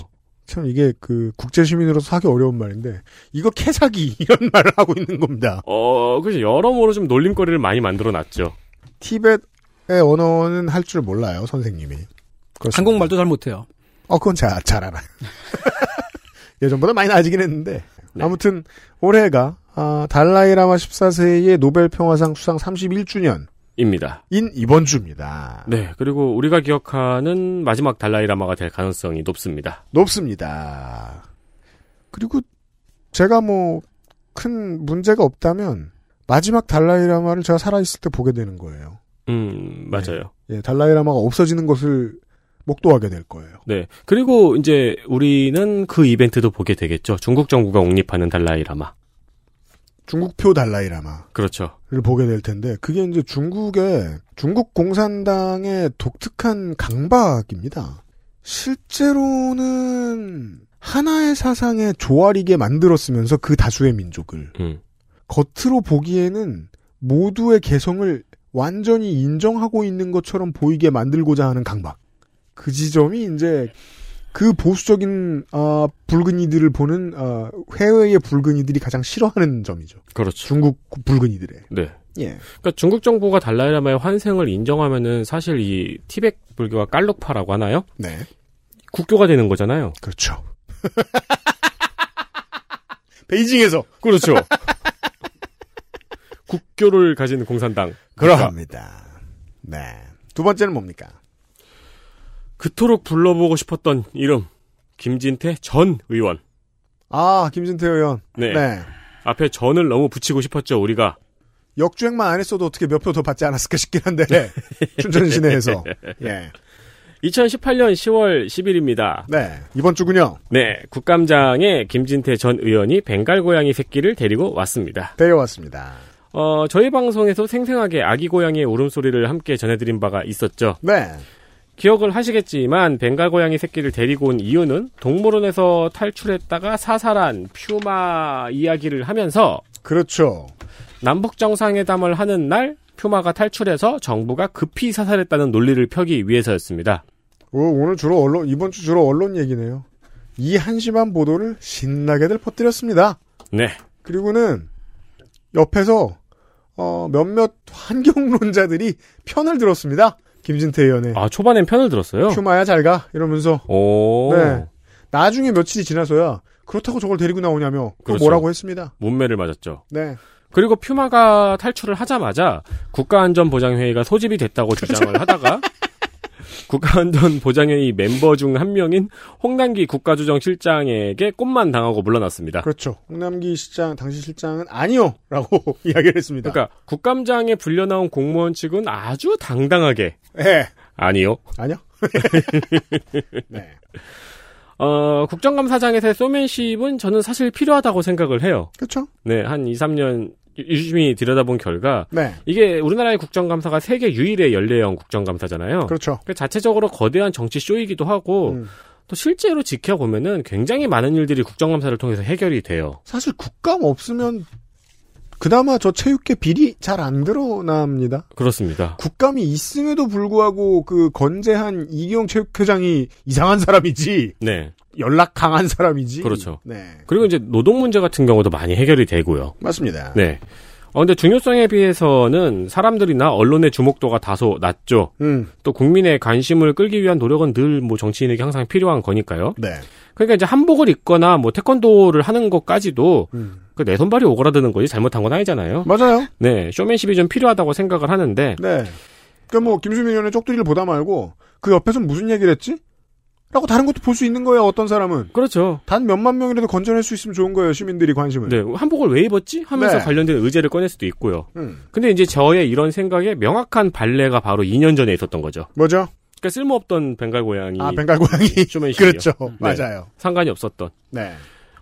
참 이게 그 국제 시민으로서 하기 어려운 말인데 이거 캐사기 이런 말을 하고 있는 겁니다. 어, 그래서 여러모로 좀 놀림거리를 많이 만들어 놨죠. 티벳의 언어는 할 줄 몰라요, 선생님이. 그렇습니다. 한국말도 잘 못해요. 어, 그건 잘, 잘 알아요. 예전보다 많이 나아지긴 했는데 아무튼 올해가 아, 달라이라마 14세의 노벨 평화상 수상 31주년 입니다. 인 이번 주입니다. 네, 그리고 우리가 기억하는 마지막 달라이라마가 될 가능성이 높습니다. 높습니다. 그리고 제가 뭐 큰 문제가 없다면 마지막 달라이라마를 제가 살아있을 때 보게 되는 거예요. 음, 맞아요. 예, 달라이라마가 없어지는 것을 목도하게 될 거예요. 네. 그리고 이제 우리는 그 이벤트도 보게 되겠죠. 중국 정부가 옹립하는 달라이라마. 중국표 달라이라마를 그렇죠. 보게 될 텐데 그게 이제 중국의 중국 공산당의 독특한 강박입니다. 실제로는 하나의 사상에 조아리게 만들었으면서 그 다수의 민족을 음. 겉으로 보기에는 모두의 개성을 완전히 인정하고 있는 것처럼 보이게 만들고자 하는 강박. 그 지점이 이제 그 보수적인 아, 붉은이들을 보는 아, 해외의 붉은이들이 가장 싫어하는 점이죠. 그렇죠. 중국 붉은이들의. 네. 예. 그러니까 중국 정부가 달라이라마의 환생을 인정하면은 사실 이 티벳 불교가 깔룩파라고 하나요? 네. 국교가 되는 거잖아요. 그렇죠. 베이징에서 그렇죠. 국교를 가진 공산당. 그러합니다. 네. 두 번째는 뭡니까? 그토록 불러보고 싶었던 이름 김진태 전 의원. 아, 김진태 의원. 네. 네. 앞에 전을 너무 붙이고 싶었죠 우리가. 역주행만 안 했어도 어떻게 몇 표 더 받지 않았을까 싶긴 한데 춘천 시내에서 예. 2018년 10월 10일입니다. 네. 이번 주군요. 네. 국감장에 김진태 전 의원이 벵갈 고양이 새끼를 데리고 왔습니다. 데려왔습니다. 어, 저희 방송에서 생생하게 아기 고양이의 울음소리를 함께 전해드린 바가 있었죠. 네. 기억을 하시겠지만 벵갈 고양이 새끼를 데리고 온 이유는 동물원에서 탈출했다가 사살한 퓨마 이야기를 하면서 그렇죠. 남북 정상회담을 하는 날 퓨마가 탈출해서 정부가 급히 사살했다는 논리를 펴기 위해서였습니다. 오, 오늘 주로 언론 이번 주 주로 언론 얘기네요. 이 한심한 보도를 신나게들 퍼뜨렸습니다. 네. 그리고는 옆에서 어, 몇몇 환경론자들이 편을 들었습니다. 김진태 의원의. 아 초반엔 편을 들었어요. 퓨마야 잘 가 이러면서. 오. 네. 나중에 며칠이 지나서야 그렇다고 저걸 데리고 나오냐며 그 그렇죠. 뭐라고 했습니다. 문매를 맞았죠. 네. 그리고 퓨마가 탈출을 하자마자 국가안전보장회의가 소집이 됐다고 주장을 하다가 국가안전 보장회의 mem버 중 한 명인 홍남기 국가조정실장에게 꼼만 당하고 물러났습니다. 그렇죠. 홍남기 실장 당시 실장은 아니요라고 이야기를 했습니다. 그러니까 국감장에 불려나온 공무원 측은 아주 당당하게 네. 아니요. 아니요. 네. 어, 국정감사장에서의 소맨십은 저는 사실 필요하다고 생각을 해요. 그렇죠. 네, 한 2, 3년 유심히 들여다본 결과 네. 이게 우리나라의 국정감사가 세계 유일의 연례형 국정감사잖아요. 그렇죠. 그 자체적으로 거대한 정치 쇼이기도 하고 음. 또 실제로 지켜보면은 굉장히 많은 일들이 국정감사를 통해서 해결이 돼요. 사실 국감 없으면 그나마 저 체육계 비리 잘 안 드러납니다. 그렇습니다. 국감이 있음에도 불구하고 그 건재한 이기용 체육회장이 이상한 사람이지 네. 연락 강한 사람이지. 그렇죠. 네. 그리고 이제 노동 문제 같은 경우도 많이 해결이 되고요. 맞습니다. 네. 어, 근데 중요성에 비해서는 사람들이나 언론의 주목도가 다소 낮죠. 음. 또 국민의 관심을 끌기 위한 노력은 늘 뭐 정치인에게 항상 필요한 거니까요. 네. 그러니까 이제 한복을 입거나 뭐 태권도를 하는 것까지도 음. 그내 손발이 오그라드는 거지 잘못한 건 아니잖아요. 맞아요. 네, 쇼맨십이 좀 필요하다고 생각을 하는데 네. 그러니까 뭐 김수민 의원의 쪽두리를 보다 말고 그 옆에서 무슨 얘기를 했지? 라고 다른 것도 볼 수 있는 거예요. 어떤 사람은. 그렇죠. 단 몇만 명이라도 건져낼 수 있으면 좋은 거예요. 시민들이 관심을. 네, 한복을 왜 입었지? 하면서 네. 관련된 의제를 꺼낼 수도 있고요. 음. 근데 이제 저의 이런 생각에 명확한 발레가 바로 2년 전에 있었던 거죠. 뭐죠? 그러니까 쓸모없던 벤갈 고양이. 아, 벵갈 고양이. 쇼맨십이요. 그렇죠. 네. 맞아요. 상관이 없었던. 네.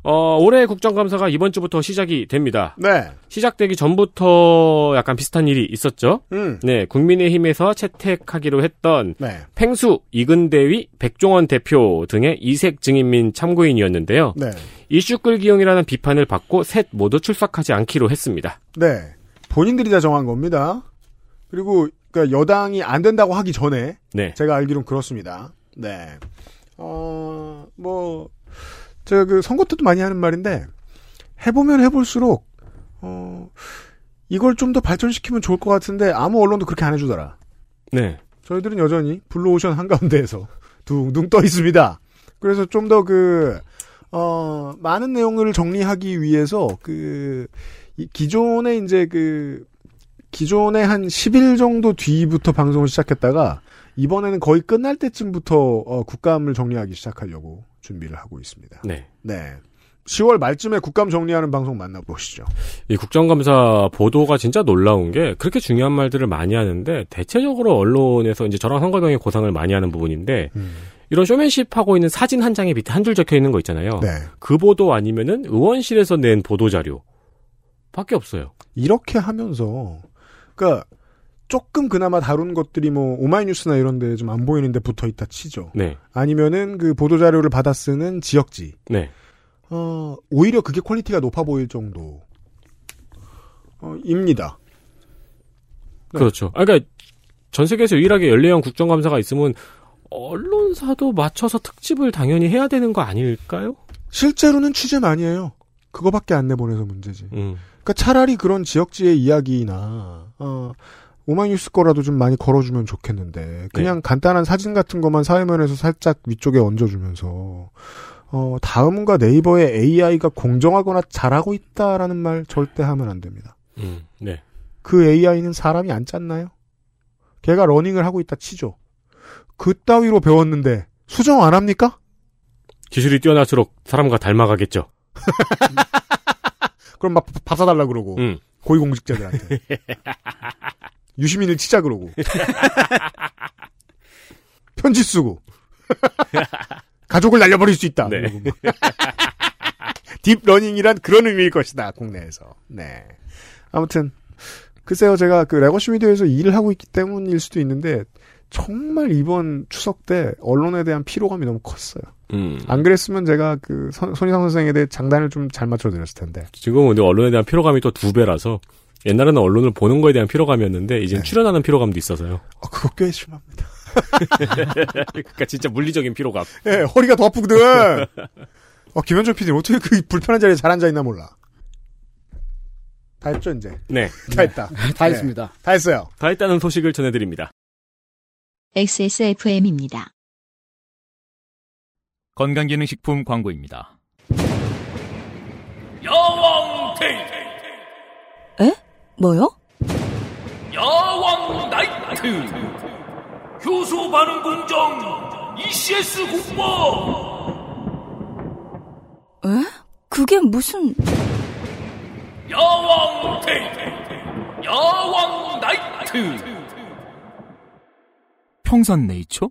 어, 올해 국정감사가 이번 주부터 시작이 됩니다. 네. 시작되기 전부터 약간 비슷한 일이 있었죠. 음. 네, 국민의힘에서 채택하기로 했던 네. 팽수, 이근대위, 백종원 대표 등의 이색 증인민 참고인이었는데요. 네. 이슈 끌기용이라는 비판을 받고 셋 모두 출석하지 않기로 했습니다. 네. 본인들이 다 정한 겁니다. 그리고 그러니까 여당이 안 된다고 하기 전에 네. 제가 알기론 그렇습니다. 네. 어, 뭐 제가 그 선거 때도 많이 하는 말인데 해보면 해볼수록 어 이걸 좀 더 발전시키면 좋을 것 같은데 아무 언론도 그렇게 안 해주더라. 네. 저희들은 여전히 블루오션 한가운데에서 둥둥 떠 있습니다. 그래서 좀 더 그, 어, 많은 내용을 정리하기 위해서 그이 기존에 이제 그 기존에 한 10일 정도 뒤부터 방송을 시작했다가 이번에는 거의 끝날 때쯤부터 어, 국감을 정리하기 시작하려고 준비를 하고 있습니다. 네. 네. 10월 말쯤에 국감 정리하는 방송 만나보시죠. 이 국정감사 보도가 진짜 놀라운 게 그렇게 중요한 말들을 많이 하는데 대체적으로 언론에서 이제 저랑 선거병의 고상을 많이 하는 부분인데 이런 쇼맨십 하고 있는 사진 한 장에 밑에 한 줄 적혀 있는 거 있잖아요. 네. 그 보도 아니면은 의원실에서 낸 보도 자료 밖에 없어요. 이렇게 하면서 그러니까 조금 그나마 다룬 것들이 뭐 오마이뉴스나 이런 데 좀 안 보이는데 붙어 있다 치죠. 네. 아니면은 그 보도 자료를 받아 쓰는 지역지. 네. 어, 오히려 그게 quality가 높아 보일 정도. 어, 입니다. 네. 그렇죠. 아, 그러니까 전 세계에서 유일하게 연례형 국정감사가 있으면 언론사도 맞춰서 특집을 당연히 해야 되는 거 아닐까요? 실제로는 취재 많이 해요. 그거밖에 안 내보내서 문제지. 음. 그러니까 차라리 그런 지역지의 이야기나 어, 오마이뉴스 거라도 좀 많이 걸어주면 좋겠는데 그냥 간단한 사진 같은 것만 사회면에서 살짝 위쪽에 얹어주면서 어, 다음과 네이버의 AI가 공정하거나 잘하고 있다라는 말 절대 하면 안 됩니다. 음, 네. 그 AI는 사람이 안 짰나요? 걔가 learning을 하고 있다 치죠. 그 따위로 배웠는데 수정 안 합니까? 기술이 뛰어날수록 사람과 닮아가겠죠. 그럼 막 밥 사달라 그러고 음. 고위공직자들한테 유시민을 치자 그러고 편지 쓰고 가족을 날려버릴 수 있다. 네. deep learning이란 그런 의미일 것이다 국내에서. 네. 아무튼 글쎄요 제가 그 legacy media에서 일을 하고 있기 때문일 수도 있는데 정말 이번 추석 때 언론에 대한 피로감이 너무 컸어요. 음. 안 그랬으면 제가 그 선, 손이상 선생에 대해 장단을 좀 잘 맞춰드렸을 텐데. 지금은 근데 언론에 대한 피로감이 또 두 배라서 옛날에는 언론을 보는 거에 대한 피로감이었는데 이제 는 출연하는 피로감도 있어서요. 어, 그거 꽤 심합니다. 그러니까 진짜 물리적인 피로감. 예, 허리가 더 아프거든. 어, 김현정 PD는 어떻게 그 불편한 자리에 잘 앉아 있나 몰라. 다 했죠, 이제? 네. 다 했다. 다 했습니다. 다 했어요. 다 했다는 소식을 전해드립니다. XSFM입니다. 건강기능식품 광고입니다. 야왕 데이 에? 뭐요? 야왕 나이트 효소 반응 공정 ECS 공모 에? 그게 무슨... 야왕 데이 야왕 나이트 평산 네이처?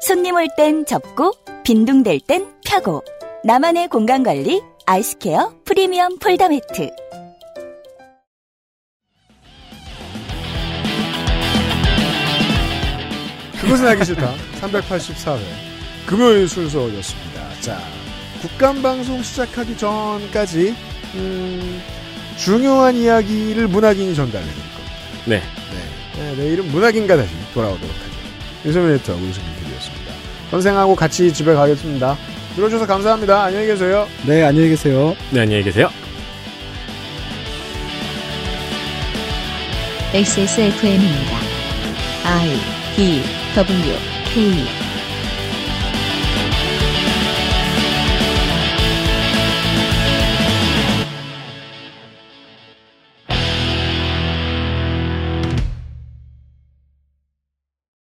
손님 올 땐 접고 빈둥댈 땐 펴고 나만의 공간 관리 아이스케어 프리미엄 폴더 매트 그것은 알기 싫다. 384회. 금요일 순서였습니다. 자, 국감방송 시작하기 전까지, 음, 중요한 이야기를 문학인이 전달해 드릴 겁니다. 네. 네, 내일은 문학인과 다시 돌아오도록 하죠. 유소민 에터 우승민 PD였습니다. 선생하고 같이 집에 가겠습니다. 들어주셔서 감사합니다. 안녕히 계세요. 네, 안녕히 계세요. 네, 안녕히 계세요. XSFM입니다. I D W K